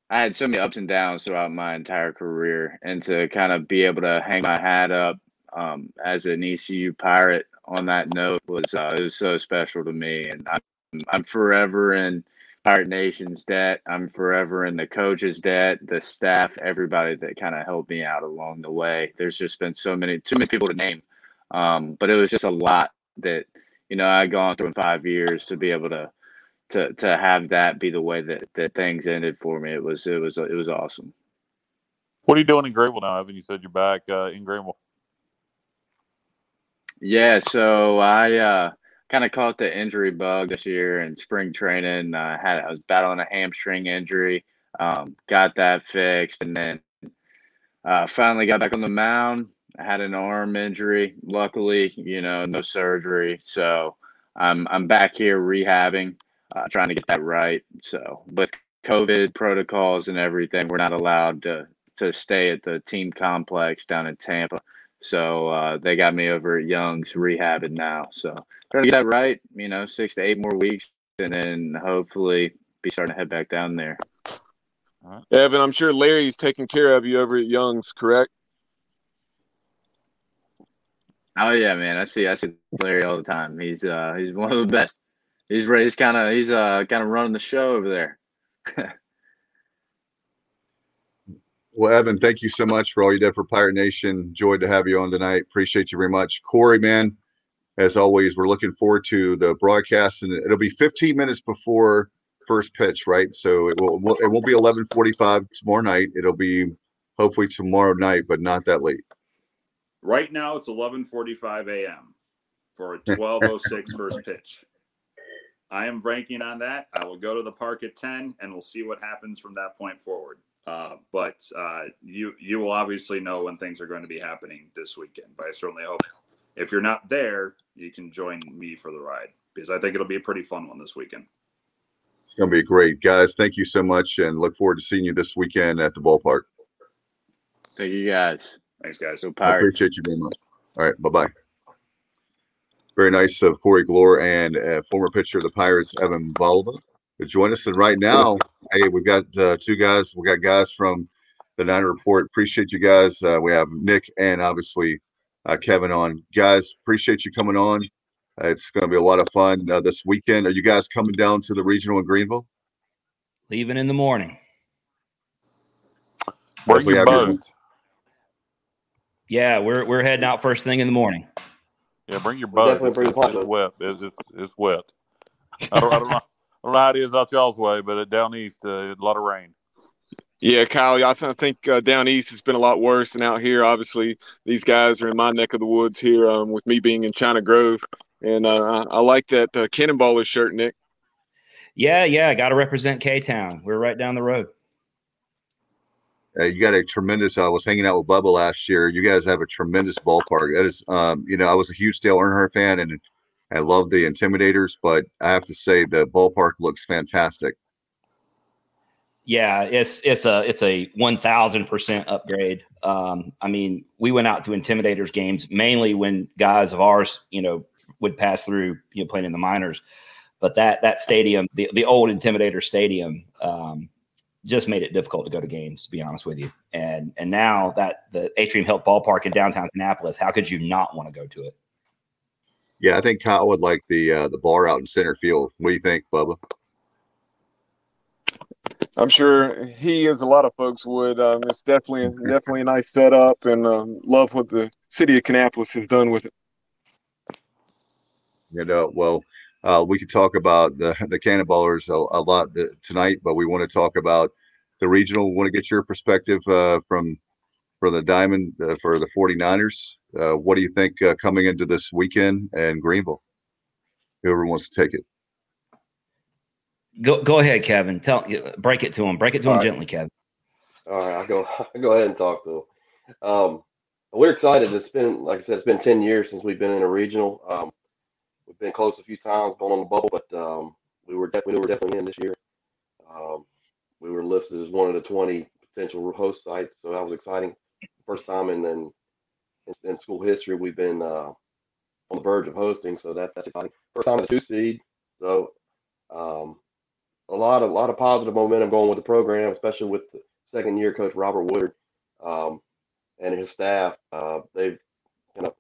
I had so many ups and downs throughout my entire career, and to kind of be able to hang my hat up um, as an ECU pirate on that note was uh, it was so special to me, and I'm I'm forever in Pirate Nation's debt. I'm forever in the coach's debt, the staff, everybody that kind of helped me out along the way. There's just been so many, too many people to name, um, but it was just a lot that you know I'd gone through in five years to be able to to to have that be the way that that things ended for me. It was it was it was awesome. What are you doing in Greenville now, Evan? You said you're back uh, in Greenville. Yeah, so I uh, kind of caught the injury bug this year in spring training. I had I was battling a hamstring injury, um, got that fixed, and then uh, finally got back on the mound. I had an arm injury. Luckily, you know, no surgery, so I'm I'm back here rehabbing, uh, trying to get that right. So with COVID protocols and everything, we're not allowed to to stay at the team complex down in Tampa. So uh, they got me over at Young's rehabbing now. So trying to get that right, you know, six to eight more weeks, and then hopefully be starting to head back down there. Right. Evan, I'm sure Larry's taking care of you over at Young's, correct? Oh yeah, man. I see. I see Larry all the time. He's uh he's one of the best. He's he's kind of he's uh kind of running the show over there. Well, Evan, thank you so much for all you did for Pirate Nation. Enjoyed to have you on tonight. Appreciate you very much. Corey, man, as always, we're looking forward to the broadcast, and it'll be 15 minutes before first pitch, right? So it will it won't be 11:45 tomorrow night. It'll be hopefully tomorrow night, but not that late. Right now, it's 11:45 a.m. for a 12:06 first pitch. I am ranking on that. I will go to the park at 10, and we'll see what happens from that point forward. Uh, but uh, you you will obviously know when things are going to be happening this weekend. But I certainly hope if you're not there, you can join me for the ride because I think it'll be a pretty fun one this weekend. It's going to be great, guys. Thank you so much, and look forward to seeing you this weekend at the ballpark. Thank you, guys. Thanks, guys. So I appreciate you very much. All right, bye bye. Very nice of Corey Gloor and uh, former pitcher of the Pirates, Evan Voliva to join us. And right now, hey, we've got uh, two guys. We got guys from the Niner Report. Appreciate you guys. Uh, we have Nick and obviously uh, Kevin on. Guys, appreciate you coming on. Uh, it's going to be a lot of fun uh, this weekend. Are you guys coming down to the regional in Greenville? Leaving in the morning. Bring your boat. Yeah, we're we're heading out first thing in the morning. Yeah, bring your boat. Definitely bring it's, it's, wet. It's, it's, it's wet. I don't, I don't know. I don't know how it is out y'all's way, but down east, uh, a lot of rain. Yeah, Kyle, I think uh, down east it's been a lot worse than out here. Obviously, these guys are in my neck of the woods here, um, with me being in China Grove, and uh, I like that uh, Cannonballer shirt, Nick. Yeah, yeah, got to represent K Town. We're right down the road. Uh, you got a tremendous. I was hanging out with Bubba last year. You guys have a tremendous ballpark. That is, um, you know, I was a huge Dale Earnhardt fan, and I love the Intimidators, but I have to say the ballpark looks fantastic. Yeah, it's it's a it's a one thousand percent upgrade. Um, I mean, we went out to Intimidators games mainly when guys of ours, you know, would pass through, you know, playing in the minors. But that that stadium, the the old Intimidator Stadium, um, just made it difficult to go to games. To be honest with you, and and now that the Atrium Health Ballpark in downtown Kannapolis, how could you not want to go to it? Yeah, I think Kyle would like the uh, the bar out in center field. What do you think, Bubba? I'm sure he, as a lot of folks would. Um, it's definitely definitely a nice setup, and um, love what the city of Kannapolis has done with it. You know, well, uh, we could talk about the the Cannonballers a, a lot th- tonight, but we want to talk about the regional. We want to get your perspective uh, from for the Diamond uh, for the 49ers. Uh, what do you think uh, coming into this weekend and Greenville? Whoever wants to take it. Go go ahead, Kevin. Tell break it to him. Break it to All him right. gently, Kevin. All right, I'll go. I'll go ahead and talk to him. Um, we're excited. It's been, like I said, it's been ten years since we've been in a regional. Um, we've been close a few times, going on the bubble, but um, we were definitely we were definitely in this year. Um, we were listed as one of the twenty potential host sites, so that was exciting. First time in in, in school history we've been uh, on the verge of hosting, so that's, that's exciting. First time in the two seed, so um, a lot of a lot of positive momentum going with the program, especially with the second year coach Robert Woodard um, and his staff. Uh, they've you know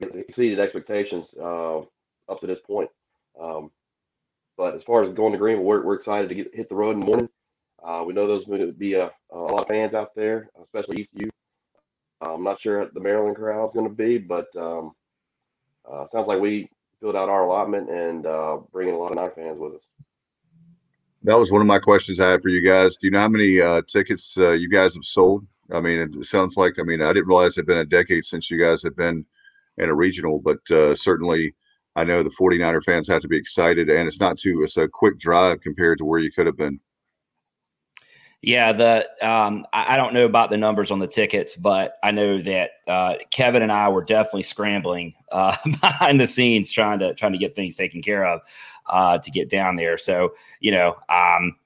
exceeded expectations uh, up to this point. Um, but as far as going to Greenville, we're, we're excited to get hit the road in the morning. Uh, we know there's going to be a, a lot of fans out there, especially ECU. I'm not sure what the Maryland crowd is going to be, but um, uh, sounds like we filled out our allotment and uh, bringing a lot of Niner fans with us. That was one of my questions I had for you guys. Do you know how many uh, tickets uh, you guys have sold? I mean, it sounds like, I mean, I didn't realize it had been a decade since you guys had been in a regional, but uh, certainly I know the 49er fans have to be excited, and it's not too, it's a quick drive compared to where you could have been. Yeah, the um, I, don't know about the numbers on the tickets, but I know that uh, Kevin and I were definitely scrambling uh, behind the scenes trying to trying to get things taken care of uh, to get down there. So you know, um,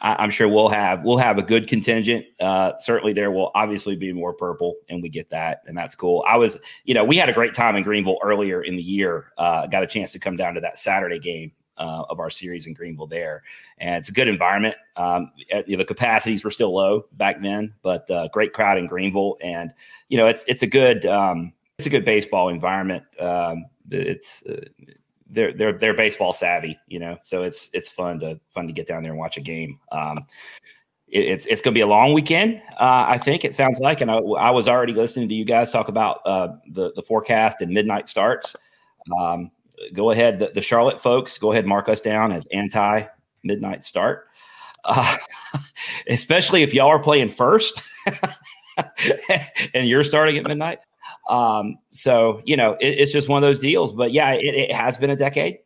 I, am sure we'll have we'll have a good contingent. Uh, certainly, there will obviously be more purple, and we get that, and that's cool. I was, you know, we had a great time in Greenville earlier in the year. Uh, got a chance to come down to that Saturday game uh, of our series in Greenville there. And it's a good environment. Um, the capacities were still low back then, but uh, great crowd in Greenville. And, you know, it's, it's a good, um, it's a good baseball environment. Um, it's, uh, they're, they're, they're baseball savvy, you know, so it's, it's fun to, fun to get down there and watch a game. Um, it's it's going to be a long weekend. Uh, I think it sounds like, and I, I, was already listening to you guys talk about uh, the the forecast and midnight starts. Um, go ahead. The, the, Charlotte folks, go ahead, mark us down as anti midnight start, uh, especially if y'all are playing first and you're starting at midnight. Um, so, you know, it, it's just one of those deals. But yeah, it, it, has been a decade.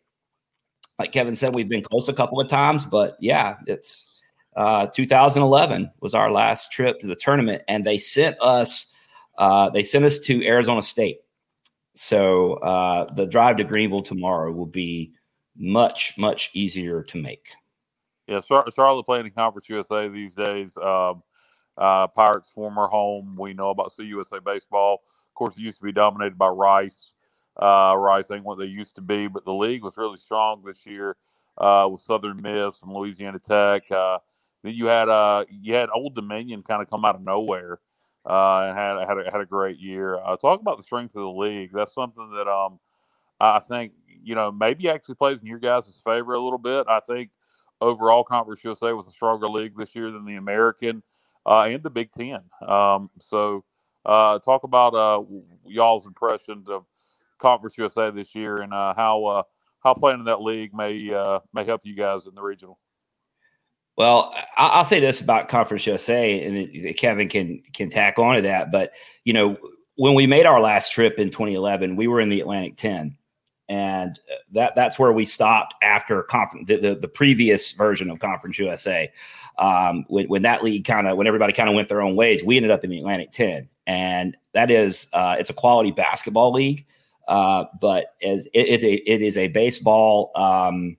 Like Kevin said, we've been close a couple of times, but yeah, it's uh, 2011 was our last trip to the tournament, and they sent us. Uh, they sent us to Arizona State so uh, the drive to Greenville tomorrow will be much, much easier to make. Yeah, Charlotte playing in Conference USA these days. Um, uh, Pirates' former home. We know about CUSA baseball. Of course, it used to be dominated by Rice. Uh, Rice ain't what they used to be, but the league was really strong this year uh, with Southern Miss and Louisiana Tech. Uh, then you had uh, you had Old Dominion kind of come out of nowhere uh, and had had a, had a great year. Uh, talk about the strength of the league. That's something that um I think you know maybe actually plays in your guys' favor a little bit. I think overall Conference USA was a stronger league this year than the American uh, and the Big Ten. Um, so uh, talk about uh, y'all's impressions of Conference USA this year and uh, how uh, how playing in that league may uh, may help you guys in the regional. Well, I'll say this about Conference USA, and Kevin can can tack on to that. But you know, when we made our last trip in 2011, we were in the Atlantic 10, and that that's where we stopped after conference the, the, the previous version of Conference USA. Um, when, when that league kind of when everybody kind of went their own ways, we ended up in the Atlantic 10, and that is uh, it's a quality basketball league, uh, but as it, it's a it is a baseball. Um,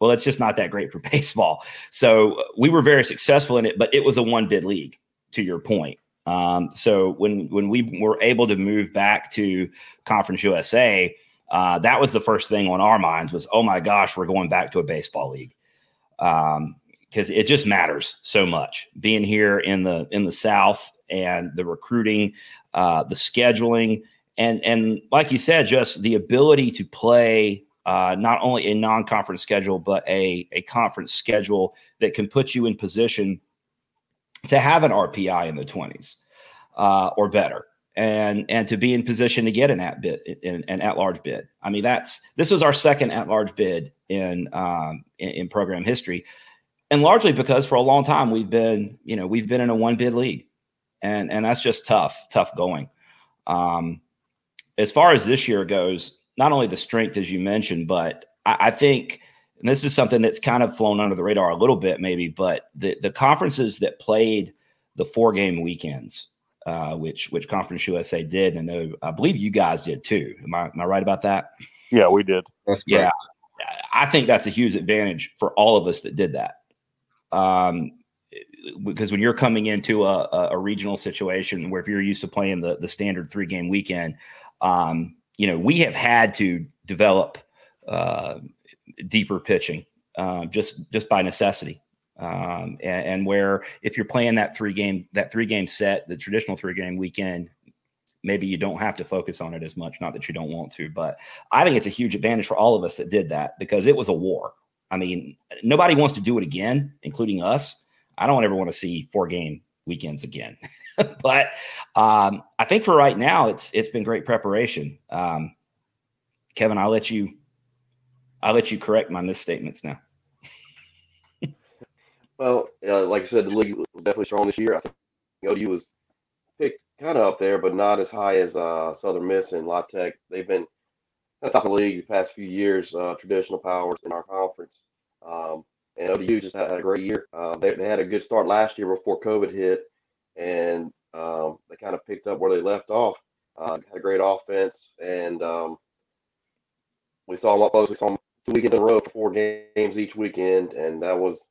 well, it's just not that great for baseball. So we were very successful in it, but it was a one bid league. To your point, um, so when when we were able to move back to Conference USA, uh, that was the first thing on our minds was, oh my gosh, we're going back to a baseball league because um, it just matters so much being here in the in the South and the recruiting, uh, the scheduling, and and like you said, just the ability to play uh, not only a non-conference schedule but a a conference schedule that can put you in position to have an RPI in the twenties uh, or better. And, and to be in position to get an at bid an, an at large bid. I mean, that's this was our second at large bid in, um, in in program history, and largely because for a long time we've been you know we've been in a one bid league, and and that's just tough, tough going. Um, as far as this year goes, not only the strength as you mentioned, but I, I think, and this is something that's kind of flown under the radar a little bit, maybe, but the the conferences that played the four game weekends, uh, which which Conference USA did, and I, I believe you guys did too. Am I am I right about that? Yeah, we did. yeah, I think that's a huge advantage for all of us that did that. Um, because when you're coming into a, a, regional situation where if you're used to playing the, the standard three game weekend, um, you know, we have had to develop uh, deeper pitching uh, just just by necessity. Um, and, and, where if you're playing that three game that three game set, the traditional three game weekend, maybe you don't have to focus on it as much. Not that you don't want to, but I think it's a huge advantage for all of us that did that because it was a war. I mean, nobody wants to do it again, including us. I don't ever want to see four game weekends again. but um, I think for right now, it's it's been great preparation. Um, Kevin, I'll let you I'll let you correct my misstatements now. well, uh, like I said, the league was definitely strong this year. I think ODU was picked kind of up there, but not as high as uh, Southern Miss and La Tech. They've been at the top of the league the past few years, uh, traditional powers in our conference. Um, and ODU just had, a great year. Uh, they, they had a good start last year before COVID hit, and um, they kind of picked up where they left off. Uh, had a great offense, and um, we saw them up close. We saw them two weekends in a row for four games each weekend, and that was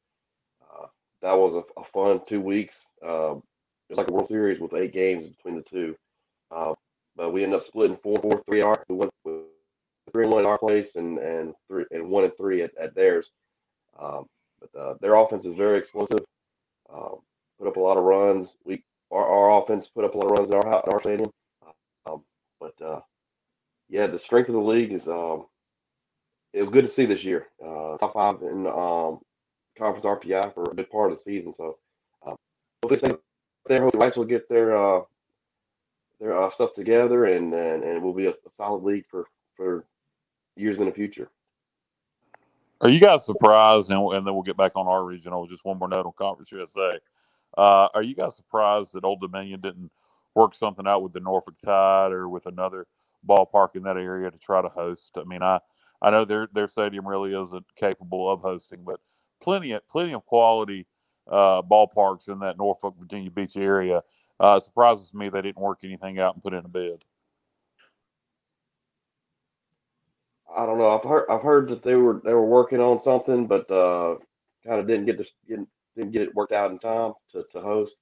uh, that was a, a, fun two weeks. Uh, it was like a World Series with eight games between the two. Uh, but we ended up splitting four, four, three. Our we went three and one at our place, and and three and one and three at, at theirs. Um, but uh, their offense is very explosive. Um, put up a lot of runs. We our, our offense put up a lot of runs in our in our stadium. Um, but uh, yeah, the strength of the league is um, it was good to see this year. Uh, top five in um, conference RPI for a good part of the season. So um, hopefully hopefully Rice will get their uh, their uh, stuff together, and and, and it will be a, a solid league for for years in the future. Are you guys surprised? And, and then we'll get back on our regional. Just one more note on Conference USA. Uh, are you guys surprised that Old Dominion didn't work something out with the Norfolk Tide or with another ballpark in that area to try to host? I mean, I I know their their stadium really isn't capable of hosting, but plenty of plenty of quality uh, ballparks in that Norfolk Virginia Beach area. Uh, surprises me they didn't work anything out and put in a bid. I don't know. I've heard I've heard that they were they were working on something, but uh, kind of didn't get this didn't, didn't get it worked out in time to, to host.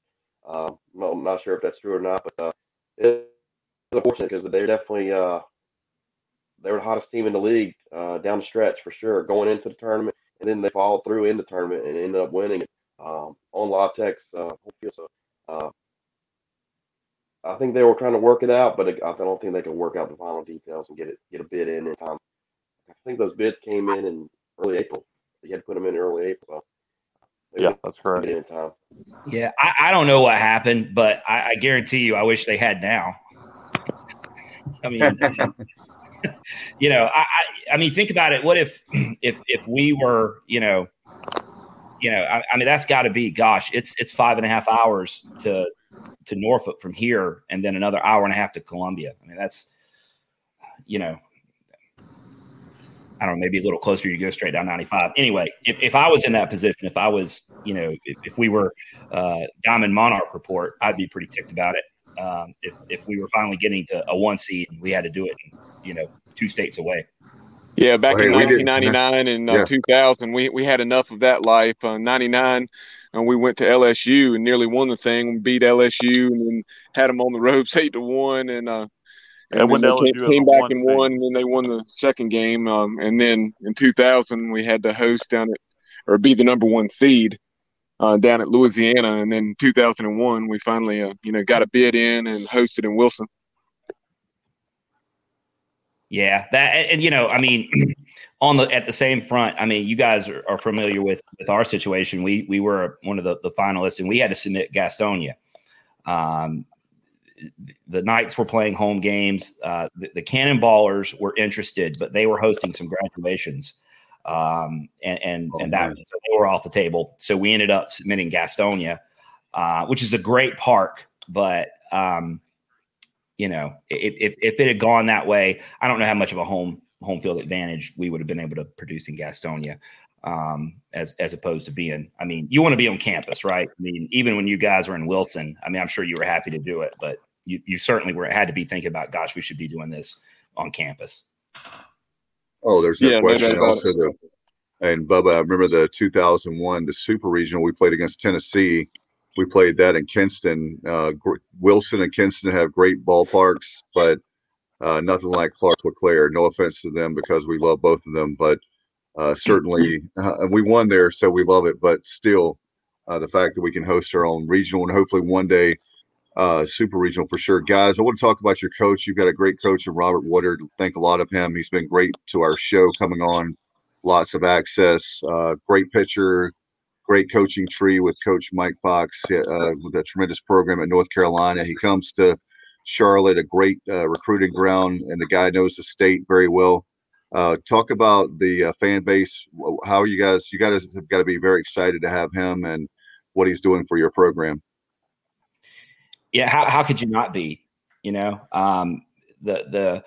Uh, I'm not sure if that's true or not, but uh, it's unfortunate because they're definitely uh, they were the hottest team in the league uh, down the stretch for sure, going into the tournament, and then they followed through in the tournament and ended up winning um, on La Tech's uh, so, uh, I think they were trying to work it out, but I don't think they can work out the final details and get it get a bid in in time. I think those bids came in in early April. You had to put them in early April. So yeah, that's correct. In time. Yeah, I, I, don't know what happened, but I, I, guarantee you, I wish they had now. I mean, you know, I, I, I mean, think about it. What if, if, if we were, you know, you know, I, I mean, that's got to be, gosh, it's it's five and a half hours to to Norfolk from here, and then another hour and a half to Columbia. I mean, that's, you know, I don't know, maybe a little closer, you go straight down 95. Anyway, if, if I was in that position, if I was, you know, if, if we were uh, Diamond Monarch report, I'd be pretty ticked about it. Um, if, if we were finally getting to a one seed and we had to do it, you know, two states away. Yeah, back well, in 1999 and uh, yeah. 2000, we, we had enough of that life. Uh, 99, and we went to LSU and nearly won the thing. We beat LSU and then had them on the ropes eight to one. And uh, and when they came, came back and won, and then they won the second game. Um, and then in 2000, we had to host down at or be the number one seed uh, down at Louisiana. And then 2001, we finally uh, you know got a bid in and hosted in Wilson. Yeah, that and you know, I mean, on the at the same front, I mean, you guys are, are, familiar with with our situation. We we were one of the, the finalists, and we had to submit Gastonia. Um, the Knights were playing home games. Uh, the, the, Cannonballers were interested, but they were hosting some graduations, um, and and, oh, and that so they were off the table. So we ended up submitting Gastonia, uh, which is a great park, but um, you know, if, if, if it had gone that way, I don't know how much of a home home field advantage we would have been able to produce in Gastonia, um, as as opposed to being. I mean, you want to be on campus, right? I mean, even when you guys were in Wilson, I mean, I'm sure you were happy to do it, but you you certainly were had to be thinking about, gosh, we should be doing this on campus. Oh, there's no yeah, question. No, also, the and Bubba, I remember the 2001, the Super Regional. We played against Tennessee we played that in Kinston. Uh, Wilson and Kinston have great ballparks, but uh, nothing like Clark LeClair. No offense to them because we love both of them, but uh, certainly uh, we won there, so we love it. But still, uh, the fact that we can host our own regional and hopefully one day uh, super regional for sure. Guys, I want to talk about your coach. You've got a great coach in Robert Woodard. Thank a lot of him. He's been great to our show coming on. Lots of access. great pitcher great coaching tree with Coach Mike Fox uh, with a tremendous program at North Carolina. He comes to Charlotte, a great uh, recruiting ground, and the guy knows the state very well. Uh, talk about the uh, fan base. How are you guys? You guys have got to be very excited to have him and what he's doing for your program. Yeah, how, how could you not be? You know, um, the the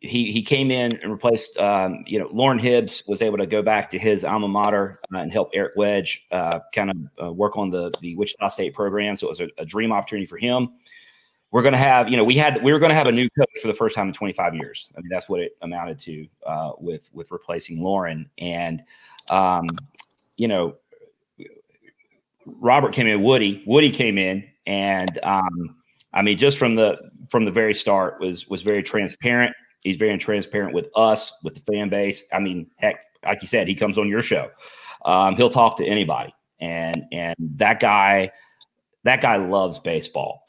he he came in and replaced um, you know Loren Hibbs was able to go back to his alma mater uh, and help Eric Wedge uh, kind of uh, work on the the Wichita State program. So it was a, a dream opportunity for him. We're going to have you know we had we were going to have a new coach for the first time in 25 years. I mean that's what it amounted to uh, with with replacing Loren. and um, you know Robert came in Woody Woody came in and um, I mean just from the from the very start was was very transparent He's very transparent with us, with the fan base. I mean, heck, like you said, he comes on your show. Um, he'll talk to anybody, and and that guy, that guy loves baseball.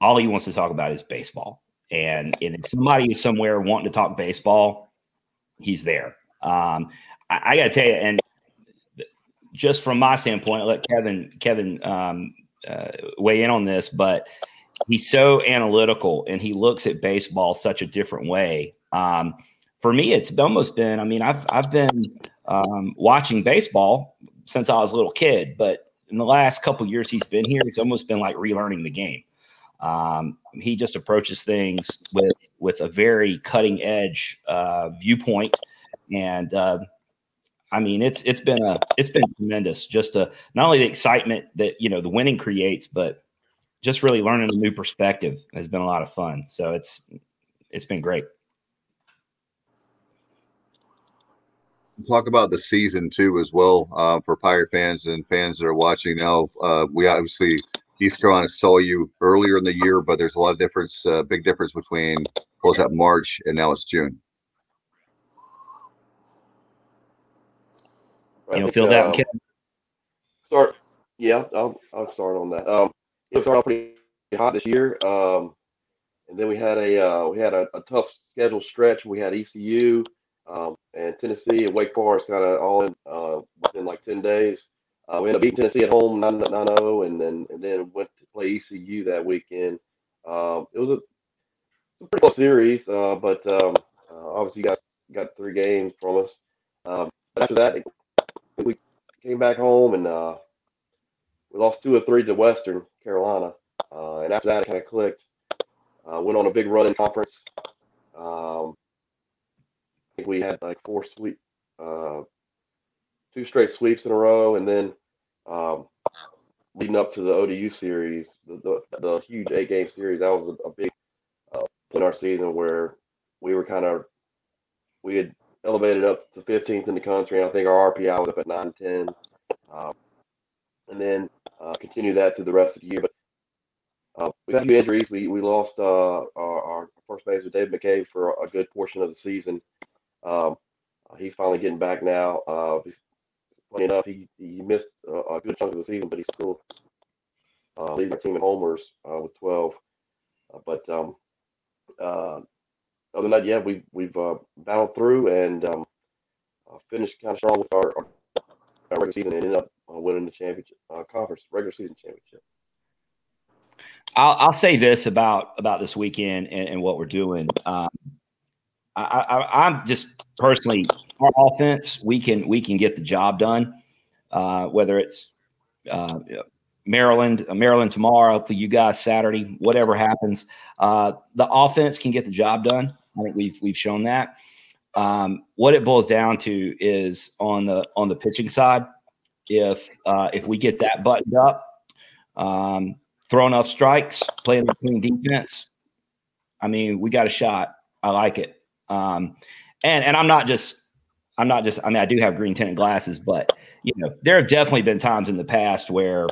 All he wants to talk about is baseball. And, and if somebody is somewhere wanting to talk baseball, he's there. Um, I, I got to tell you, and just from my standpoint, I'll let Kevin Kevin um, uh, weigh in on this, but he's so analytical and he looks at baseball such a different way. Um, for me, it's almost been. I mean, I've I've been um, watching baseball since I was a little kid, but in the last couple years he's been here, it's almost been like relearning the game. Um, he just approaches things with with a very cutting edge uh, viewpoint, and uh, I mean it's it's been a it's been tremendous. Just a, not only the excitement that you know the winning creates, but just really learning a new perspective has been a lot of fun. So it's it's been great. Talk about the season too, as well, uh, for Pirate fans and fans that are watching now. Uh, we obviously East Carolina saw you earlier in the year, but there's a lot of difference, uh, big difference between what was that March and now it's June. You know, feel that. Um, start. Yeah, I'll I'll start on that. Um, it started off pretty hot this year. Um, and then we had a uh, we had a, a, tough schedule stretch. We had ECU um, and Tennessee and Wake Forest kind of all in uh, within like ten days. Uh, we ended up beating Tennessee at home 9-0, and then and then went to play ECU that weekend. Um, it was a, a pretty close series, uh, but um, uh, obviously you guys got three games from us. Um, after that, we came back home and uh, we lost two or three to Western Carolina. Uh, and after that, it kind of clicked. Uh, went on a big run in conference. Um, I think we had like four sweep, uh, two straight sweeps in a row, and then um, leading up to the ODU series, the, the, the huge eight game series, that was a, a big uh, in our season where we were kind of we had elevated up to 15th in the country. I think our RPI was up at 9 10. Um, and then uh, continue that through the rest of the year. But uh, we had a few injuries. We we lost uh, our, our, first baseman Dave McCabe for a good portion of the season. Um, he's finally getting back now. Uh, funny enough, he he missed a good chunk of the season, but he's still uh, leading our team in homers uh, with 12. Uh, but um, uh, other than that, yeah, we we've battled through and um, finished kind of strong with our, our regular season and ended up winning the championship conference regular season championship. I'll, I'll say this about about this weekend and, and what we're doing. Um, I, am just personally our offense. We can we can get the job done. Uh, whether it's uh, Maryland, uh, Maryland tomorrow for you guys Saturday, whatever happens, uh, the offense can get the job done. I think we've we've shown that. Um, what it boils down to is on the on the pitching side. If uh, if we get that buttoned up, um, throw enough strikes, play enough clean defense. I mean, we got a shot. I like it. Um, and and I'm not just I'm not just I mean I do have green tinted glasses, but you know there have definitely been times in the past where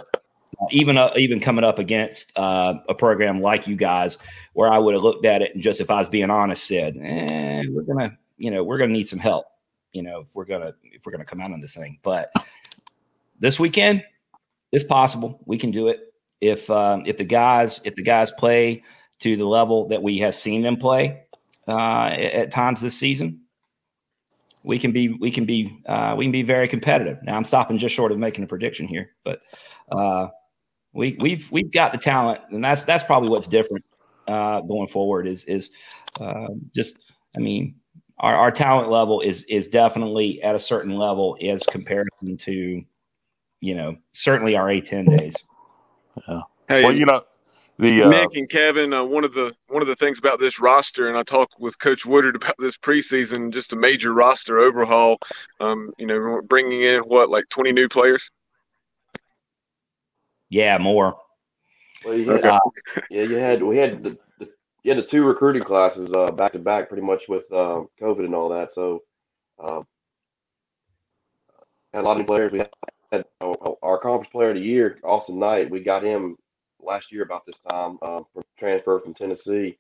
even uh, even coming up against uh, a program like you guys, where I would have looked at it and just if I was being honest, said, eh, we're gonna you know we're gonna need some help, you know if we're gonna if we're gonna come out on this thing. But this weekend, it's possible we can do it if um, if the guys if the guys play to the level that we have seen them play uh, at times this season, we can be we can be uh, we can be very competitive. Now I'm stopping just short of making a prediction here, but uh, we we've we've got the talent, and that's that's probably what's different uh, going forward. Is is uh, just I mean our, our talent level is is definitely at a certain level as comparison to you know certainly our A10 days. Yeah. Hey, well, you know, the uh, Nick and Kevin. Uh, one of the one of the things about this roster, and I talked with Coach Woodard about this preseason, just a major roster overhaul. Um, you know, bringing in what like twenty new players. Yeah, more. Well, you had, uh, yeah, you had we had the, the you had the two recruiting classes uh, back to back, pretty much with uh, COVID and all that. So, um, had a lot of new players. We had had our conference player of the year, Austin Knight. We got him last year about this time uh, from transfer from Tennessee.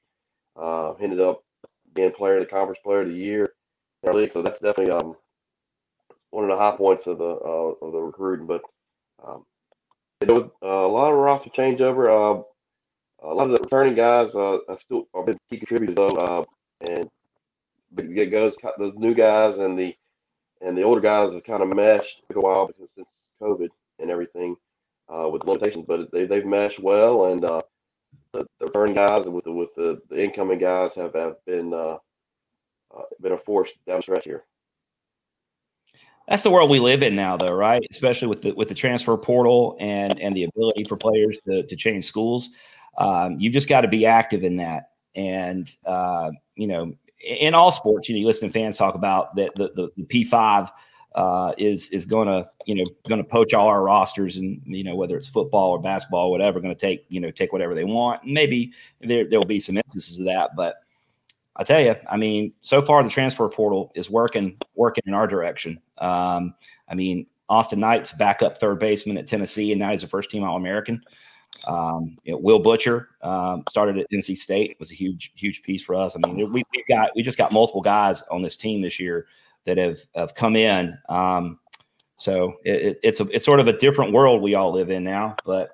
Uh, ended up being player of the conference player of the year in our league. So that's definitely um, one of the high points of the uh, of the recruiting. But um, uh, a lot of roster changeover. Uh, a lot of the returning guys uh, have still are been key contributors though, uh, and it goes the new guys and the and the older guys have kind of meshed. Took a while because since COVID and everything uh, with limitations, but they they've meshed well, and uh, the, the returning guys with the, with the, the incoming guys have have been uh, uh, been a force down the stretch here. That's the world we live in now, though, right? Especially with the with the transfer portal and and the ability for players to to change schools. Um, you've just got to be active in that, and uh, you know, in all sports, you know, you listen to fans talk about that the, the, the P five uh, is is going to you know going to poach all our rosters, and you know whether it's football or basketball, or whatever, going to take you know take whatever they want. maybe there there will be some instances of that, but I tell you, I mean, so far the transfer portal is working working in our direction. Um, I mean, Austin Knight's backup third baseman at Tennessee, and now he's a first team All American. Um, you know, Will Butcher um, started at NC State was a huge, huge piece for us. I mean, we, have got we just got multiple guys on this team this year that have have come in. Um, so it, it's a it's sort of a different world we all live in now. But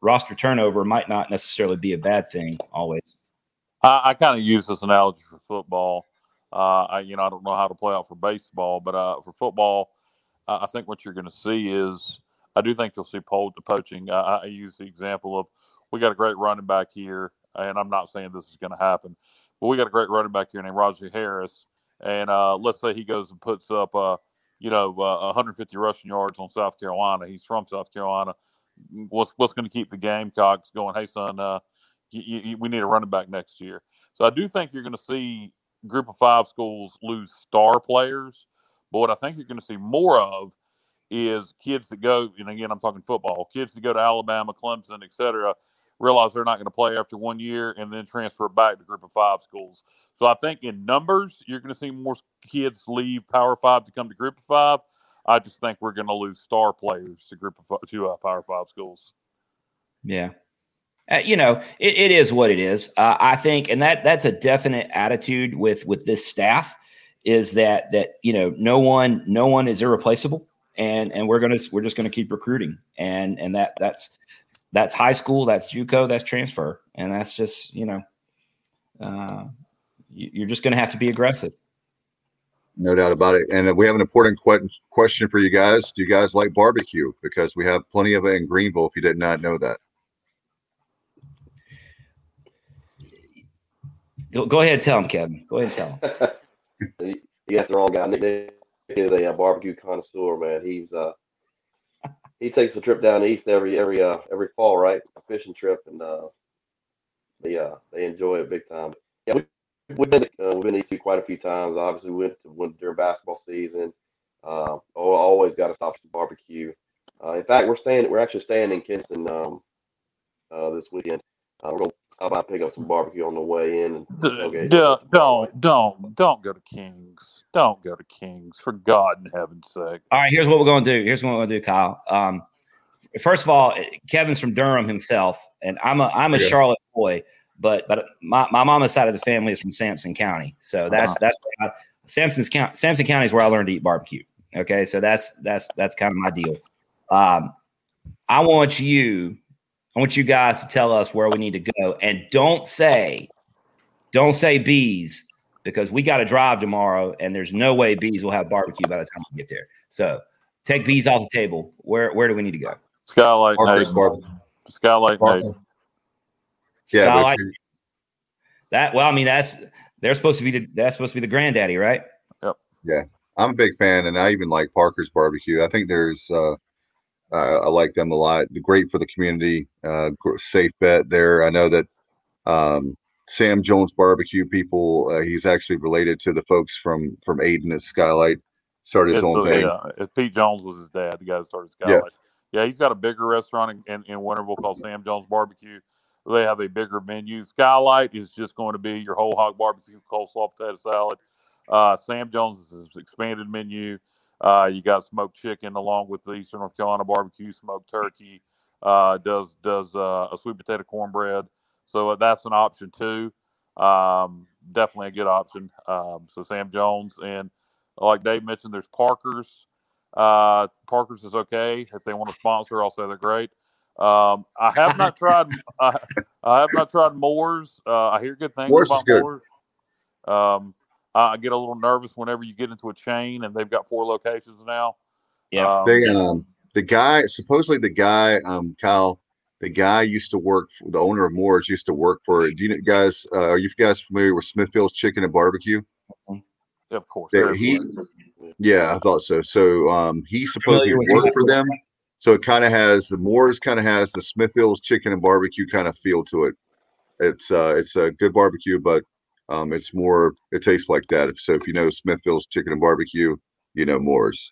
roster turnover might not necessarily be a bad thing always. I, I kind of use this analogy for football. Uh, I you know I don't know how to play out for baseball, but uh, for football, uh, I think what you're going to see is I do think you'll see po- poaching. I, I use the example of we got a great running back here, and I'm not saying this is going to happen, but we got a great running back here named Roger Harris. And uh, let's say he goes and puts up, uh, you know, uh, 150 rushing yards on South Carolina. He's from South Carolina. What's what's going to keep the Gamecocks going? Hey, son, uh, we need a running back next year. So I do think you're going to see group of five schools lose star players. But what I think you're going to see more of is kids that go, and again, I'm talking football, kids that go to Alabama, Clemson, et cetera, realize they're not going to play after one year and then transfer back to group of five schools. So I think in numbers, you're going to see more kids leave Power Five to come to group of five. I just think we're going to lose star players to group of to uh, Power Five schools. Yeah, uh, you know, it, it is what it is. Uh, I think, and that that's a definite attitude with with this staff is that that you know no one no one is irreplaceable, and and we're gonna we're just gonna keep recruiting, and and that that's that's high school, that's JUCO, that's transfer, and that's just you know, uh, you're just gonna have to be aggressive. No doubt about it. And we have an important que- question for you guys. Do you guys like barbecue? Because we have plenty of it in Greenville. If you did not know that. Go, go ahead, tell him, Kevin. Go ahead, and tell him. he asked the wrong guy. Nick is a, a, barbecue connoisseur, man. He's uh he takes a trip down east every every uh every fall, right? A fishing trip, and uh they uh they enjoy it big time. Yeah, we, we've been uh, we've been east quite a few times. Obviously, we went to went during basketball season. Uh, always got to stop for barbecue. Uh, in fact, we're staying. We're actually staying in Kinston um, uh, this weekend. Uh, we're gonna I might pick up some barbecue on the way in. D- don't, don't, don't, don't go to Kings. Don't go to Kings for God in heaven's sake. All right, here's what we're going to do. Here's what we're going to do, Kyle. Um, first of all, Kevin's from Durham himself, and I'm a I'm a yeah. Charlotte boy, but but my, my mama's side of the family is from Sampson County, so that's uh-huh. that's I, Sampson's County. Sampson County is where I learned to eat barbecue. Okay, so that's that's that's kind of my deal. Um, I want you I want you guys to tell us where we need to go. And don't say, don't say bees because we got to drive tomorrow and there's no way bees will have barbecue by the time we get there. So take bees off the table. Where where do we need to go? Skylight Nate. Skylight Nate. Skylight. Yeah, that well, I mean that's they're supposed to be the that's supposed to be the granddaddy, right? Yep. Yeah. I'm a big fan and I even like Parker's barbecue. I think there's uh uh, I like them a lot. Great for the community. Uh, safe bet there. I know that um, Sam Jones Barbecue people. Uh, he's actually related to the folks from from Ayden at Skylight. Started his own thing. Yeah, Pete Jones was his dad. The guy that started Skylight. Yeah, yeah he's got a bigger restaurant in, in, in Winterville called Sam Jones Barbecue. They have a bigger menu. Skylight is just going to be your whole hog barbecue, coleslaw, potato salad. Uh, Sam Jones is expanded menu. Uh, you got smoked chicken along with the Eastern North Carolina barbecue, smoked turkey. Uh, does does uh, a sweet potato cornbread. So uh, that's an option too. Um, definitely a good option. Um, so Sam Jones and like Dave mentioned, there's Parker's. Uh, Parker's is okay if they want to sponsor. I'll say they're great. Um, I have not tried. I, I, have not tried Moore's. Uh, I hear good things Moore's about Moore's. Um, I get a little nervous whenever you get into a chain and they've got four locations now. Yeah. Um, they um the guy supposedly the guy um Kyle the guy used to work for the owner of Moore's used to work for do you guys uh, are you guys familiar with Smithfield's Chicken and Barbecue? Of course. They, he yeah, I thought so. So um he supposedly worked for them. So it kind of has the Moore's kind of has the Smithfield's Chicken and Barbecue kind of feel to it. It's uh it's a good barbecue, but um, it's more, it tastes like that. So if you know Smithfield's Chicken and Barbecue, you know Moore's.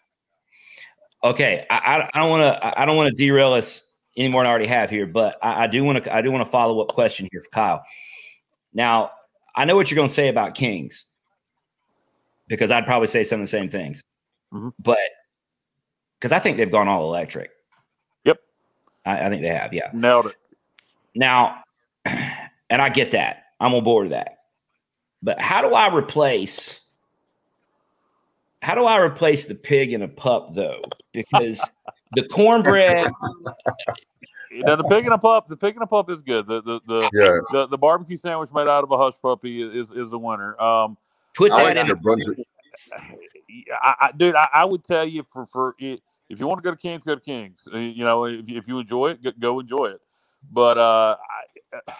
Okay, I, I don't want to I don't want to derail us any more than I already have here, but I, I do want to I do want to follow up question here for Kyle. Now, I know what you're going to say about Kings because I'd probably say some of the same things, mm-hmm. but because I think they've gone all electric. Yep, I, I think they have. Yeah, nailed it. Now, and I get that. I'm on board with that. But how do I replace? How do I replace the pig and a pup though? Because the cornbread. You know, the pig and a pup. The pig and a pup is good. The the the, yeah. the, the barbecue sandwich made out of a hush puppy is is the winner. Um, Put that in. a I, I, dude, I, I, would tell you for for it, if you want to go to Kings, go to Kings. Uh, you know, if, if you enjoy it, go enjoy it. But uh, I,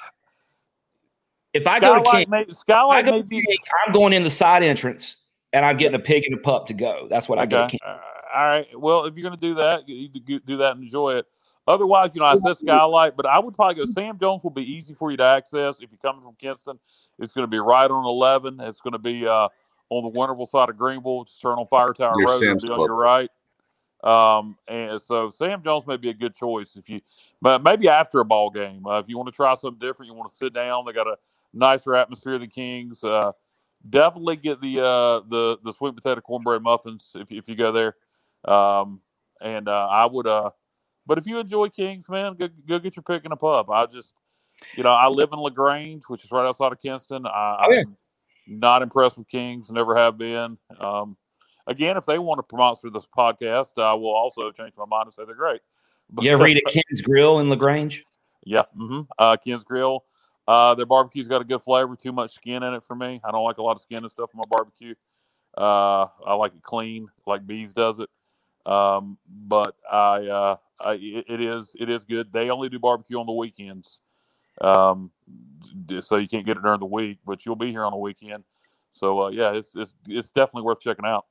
if I go to King, may, Skylight I go to Kings, I'm going in the side entrance and I'm getting a pig and a pup to go. That's what I Okay. get. Uh, all right. Well, if you're going to do that, you need to go- do that and enjoy it. Otherwise, you know, I said Skylight, but I would probably go. Sam Jones will be easy for you to access if you're coming from Kinston. It's going to be right on 11. It's going to be uh, on the wonderful side of Greenville. Just turn on Fire Tower Near Road. It'll Sam's be on your right. Um, and so Sam Jones may be a good choice if you, but maybe after a ball game, uh, if you want to try something different, you want to sit down. They got a nicer atmosphere than Kings. Uh, definitely get the uh, the the sweet potato cornbread muffins if if you go there. Um, and uh, I would uh, but if you enjoy Kings, man, go go get your pig and a pup. I just, you know, I live in Lagrange, which is right outside of Kinston. I, Oh. I'm not impressed with Kings, never have been. Um, again, if they want to promote through this podcast, I will also change my mind and say they're great. But, You ever eat at Ken's Grill in Lagrange? yeah. hmm Uh, Ken's Grill. Uh, their barbecue's got a good flavor. Too much skin in it for me. I don't like a lot of skin and stuff in my barbecue. Uh, I like it clean, like Bees does it. Um, but I, uh, I, it it is it is good. They only do barbecue on the weekends, um, so you can't get it during the week. But you'll be here on the weekend. So uh, yeah, it's, it's it's definitely worth checking out.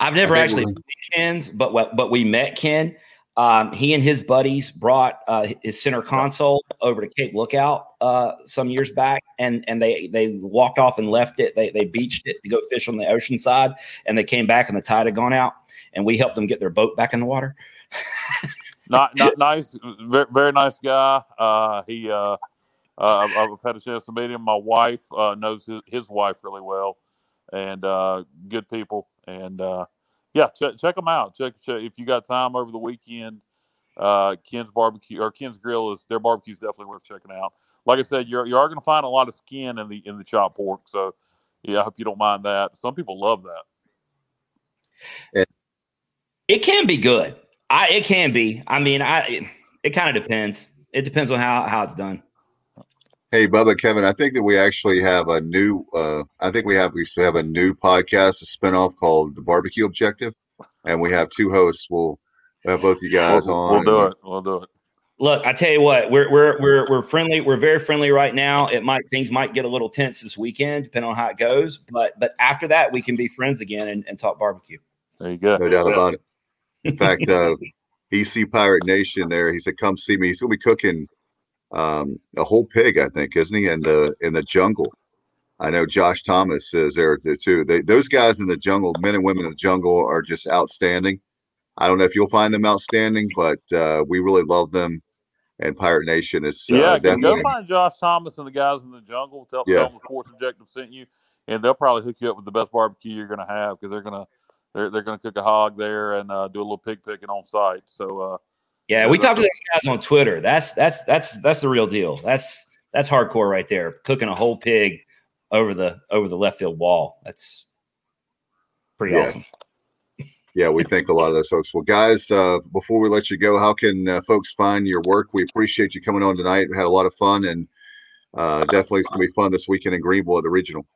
I've never actually we're- met Ken's, but but we met Ken. Um, he and his buddies brought uh, his center console over to Cape Lookout uh, some years back, and and they they walked off and left it. They they beached it to go fish on the ocean side, and they came back and the tide had gone out, and we helped them get their boat back in the water. not not nice, very, very nice guy. Uh, he, uh, uh, I've, I've had a chance to meet him. My wife uh, knows his, his wife really well, and uh, good people. And uh, yeah, check check them out. Check, check if you got time over the weekend. Uh, Ken's barbecue or Ken's Grill is their barbecue is definitely worth checking out. Like I said, you're you are going to find a lot of skin in the in the chopped pork. So yeah, I hope you don't mind that. Some people love that. It can be good. I it can be. I mean, I it, it kind of depends. It depends on how how it's done. Hey, Bubba, Kevin, I think that we actually have a new. Uh, I think we have we still have a new podcast, a spinoff called the Barbecue Objective, and we have two hosts. We'll have both you guys We'll, on. we'll do it. We'll do it. Look, I tell you what, we're we're we're we're friendly. We're very friendly right now. It might things might get a little tense this weekend, depending on how it goes. But but after that, we can be friends again and, and talk barbecue. There you go. No doubt about it. In fact, uh, EC Pirate Nation there, he said, "Come see me." He's gonna be cooking um, a whole pig, I think, isn't he? In the in the jungle. I know Josh Thomas is there too. They, those guys in the jungle, men and women in the jungle, are just outstanding. I don't know if you'll find them outstanding, but uh, we really love them. And Pirate Nation is uh, yeah, go- definitely go find Josh Thomas and the guys in the jungle. Tell, Yeah. them the Sports Objective sent you, and they'll probably hook you up with the best barbecue you're going to have because they're going to they're, they're going to cook a hog there and uh, do a little pig picking on site. So uh, Yeah, we talked to those guys on Twitter. That's that's that's that's the real deal. That's that's hardcore right there. Cooking a whole pig over the over the left field wall. That's pretty Yeah. awesome. Yeah, we thank a lot of those folks. Well, guys, uh, before we let you go, how can uh, folks find your work? We appreciate you coming on tonight. We had a lot of fun, and uh, definitely it's going to be fun this weekend in Greenville at the regional.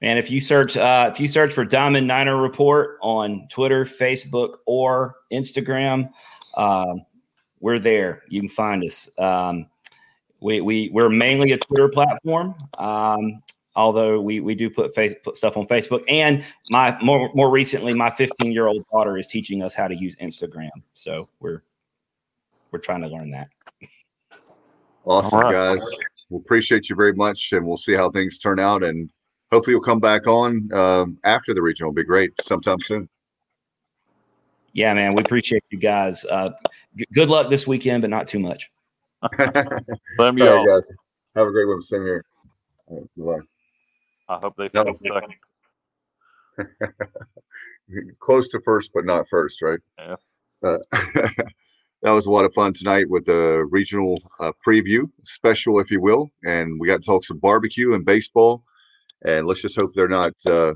And if you search uh, if you search for Diamond Niner Report on Twitter, Facebook, or Instagram, um, we're there. You can find us. Um, we we we're mainly a Twitter platform. Um, although we we do put face put stuff on Facebook, and my more more recently, my 15 year old daughter is teaching us how to use Instagram. So we're we're trying to learn that. Awesome, All right. guys. We appreciate you very much, and we'll see how things turn out. And hopefully, you'll come back on um, after the regional. It'll be great sometime soon. Yeah, man, we appreciate you guys. Uh, g- good luck this weekend, but not too much. Same All right, y'all. guys. Have a great one. Same here. All right, bye. I hope they No. second. Close to first, but not first, right? Yes. Uh, that was a lot of fun tonight with the regional uh, preview, special, if you will. And we got to talk some barbecue and baseball. And let's just hope they're not uh,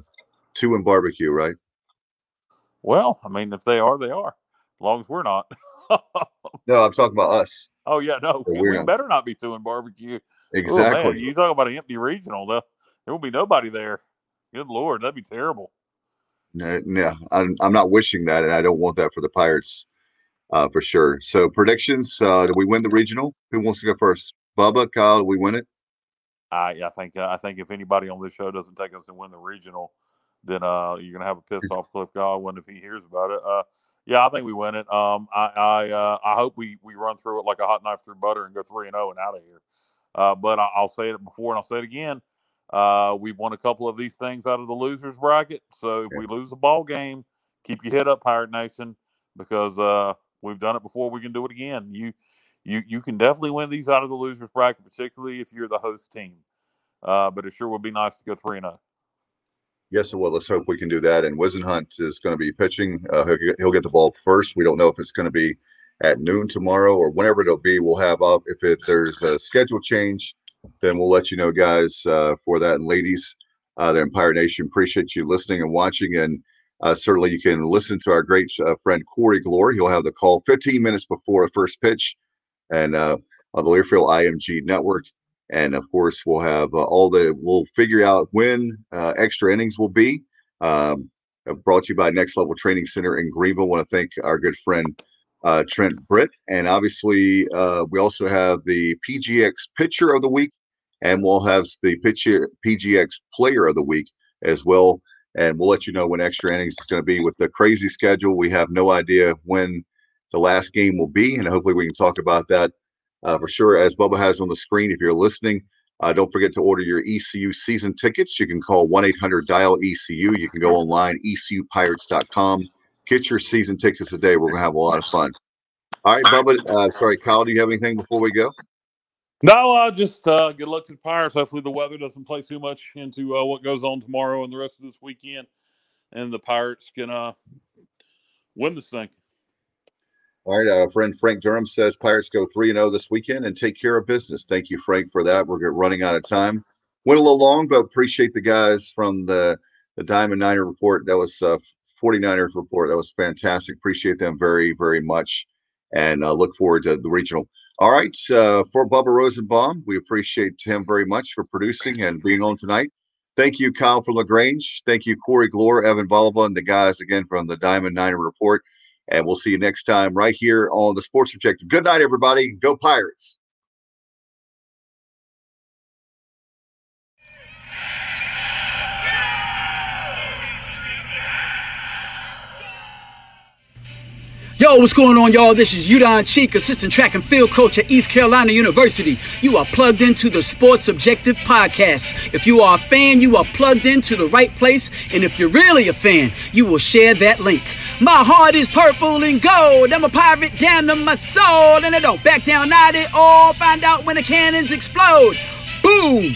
two in barbecue, right? Well, I mean, if they are, they are. As long as we're not. No, I'm talking about us. oh yeah, no, So we, we better not be doing barbecue. Oh, man, Exactly. you talk about an empty regional, though. There will be nobody there. Good lord, that'd be terrible. No, no, I'm, I'm not wishing that, and I don't want that for the Pirates uh, for sure. So predictions: uh, Do we win the regional? Who wants to go first? Bubba, Kyle, do we win it? I I think uh, I think if anybody on this show doesn't take us to win the regional, then uh, you're gonna have a pissed off Cliff Godwin if he hears about it. Uh, yeah, I think we win it. Um, I I, uh, I hope we we run through it like a hot knife through butter and go three and zero oh and out of here. Uh, but I, will say it before and I'll say it again. Uh, we've won a couple of these things out of the losers bracket. So if we lose a ball game, keep your head up, Pirate Nation, because uh, we've done it before. We can do it again. You you you can definitely win these out of the losers bracket, particularly if you're the host team. Uh, but it sure would be nice to go three and zero. Yes, well, let's hope we can do that. And Whisenhunt is going to be pitching. Uh, he'll, he'll, get the ball first. We don't know if it's going to be at noon tomorrow or whenever it'll be. We'll have up if it, there's a schedule change, then we'll let you know, guys, uh, for that. And ladies, uh, the Empire Nation, appreciate you listening and watching. And uh, certainly you can listen to our great uh, friend Corey Gloor. He'll have the call 15 minutes before the first pitch and uh, on the Learfield IMG network. And of course, we'll have uh, all the, we'll figure out when uh, extra innings will be. Um, brought to you by Next Level Training Center in Greenville. I want to thank our good friend uh, Trent Britt. And obviously, uh, we also have the PGX Pitcher of the Week, and we'll have the pitcher, PGX Player of the Week as well. And we'll let you know when extra innings is going to be. With the crazy schedule, we have no idea when the last game will be, and hopefully, we can talk about that uh, for sure. As Bubba has on the screen, if you're listening, uh, don't forget to order your ECU season tickets. You can call 1 800 dial ECU. You can go online, ecupirates.com. Get your season tickets today. We're going to have a lot of fun. All right, Bubba. Uh, sorry, Kyle, do you have anything before we go? No, uh, just uh, good luck to the Pirates. Hopefully, the weather doesn't play too much into uh, what goes on tomorrow and the rest of this weekend, and the Pirates can uh, win this thing. All right, uh, friend Frank Durham says Pirates go 3 and 0 this weekend and take care of business. Thank you, Frank, for that. We're running out of time. Went a little long, but appreciate the guys from the, the Diamond Niner report. That was uh, 49ers report. That was fantastic. Appreciate them very, very much. And uh, look forward to the regional. All right. Uh, for Bubba Rosenbaum, we appreciate him very much for producing and being on tonight. Thank you, Kyle from LaGrange. Thank you, Corey Gloor, Evan Voliva, and the guys again from the Diamond Niner Report. And we'll see you next time right here on the Sports Objective. Good night, everybody. Go Pirates. Yo, what's going on, y'all? This is Udon Cheek, assistant track and field coach at East Carolina University. You are plugged into the Sports Objective Podcast. If you are a fan, you are plugged into the right place. And if you're really a fan, you will share that link. My heart is purple and gold. I'm a pirate down to my soul. And I don't back down at all. Find out when the cannons explode. Boom!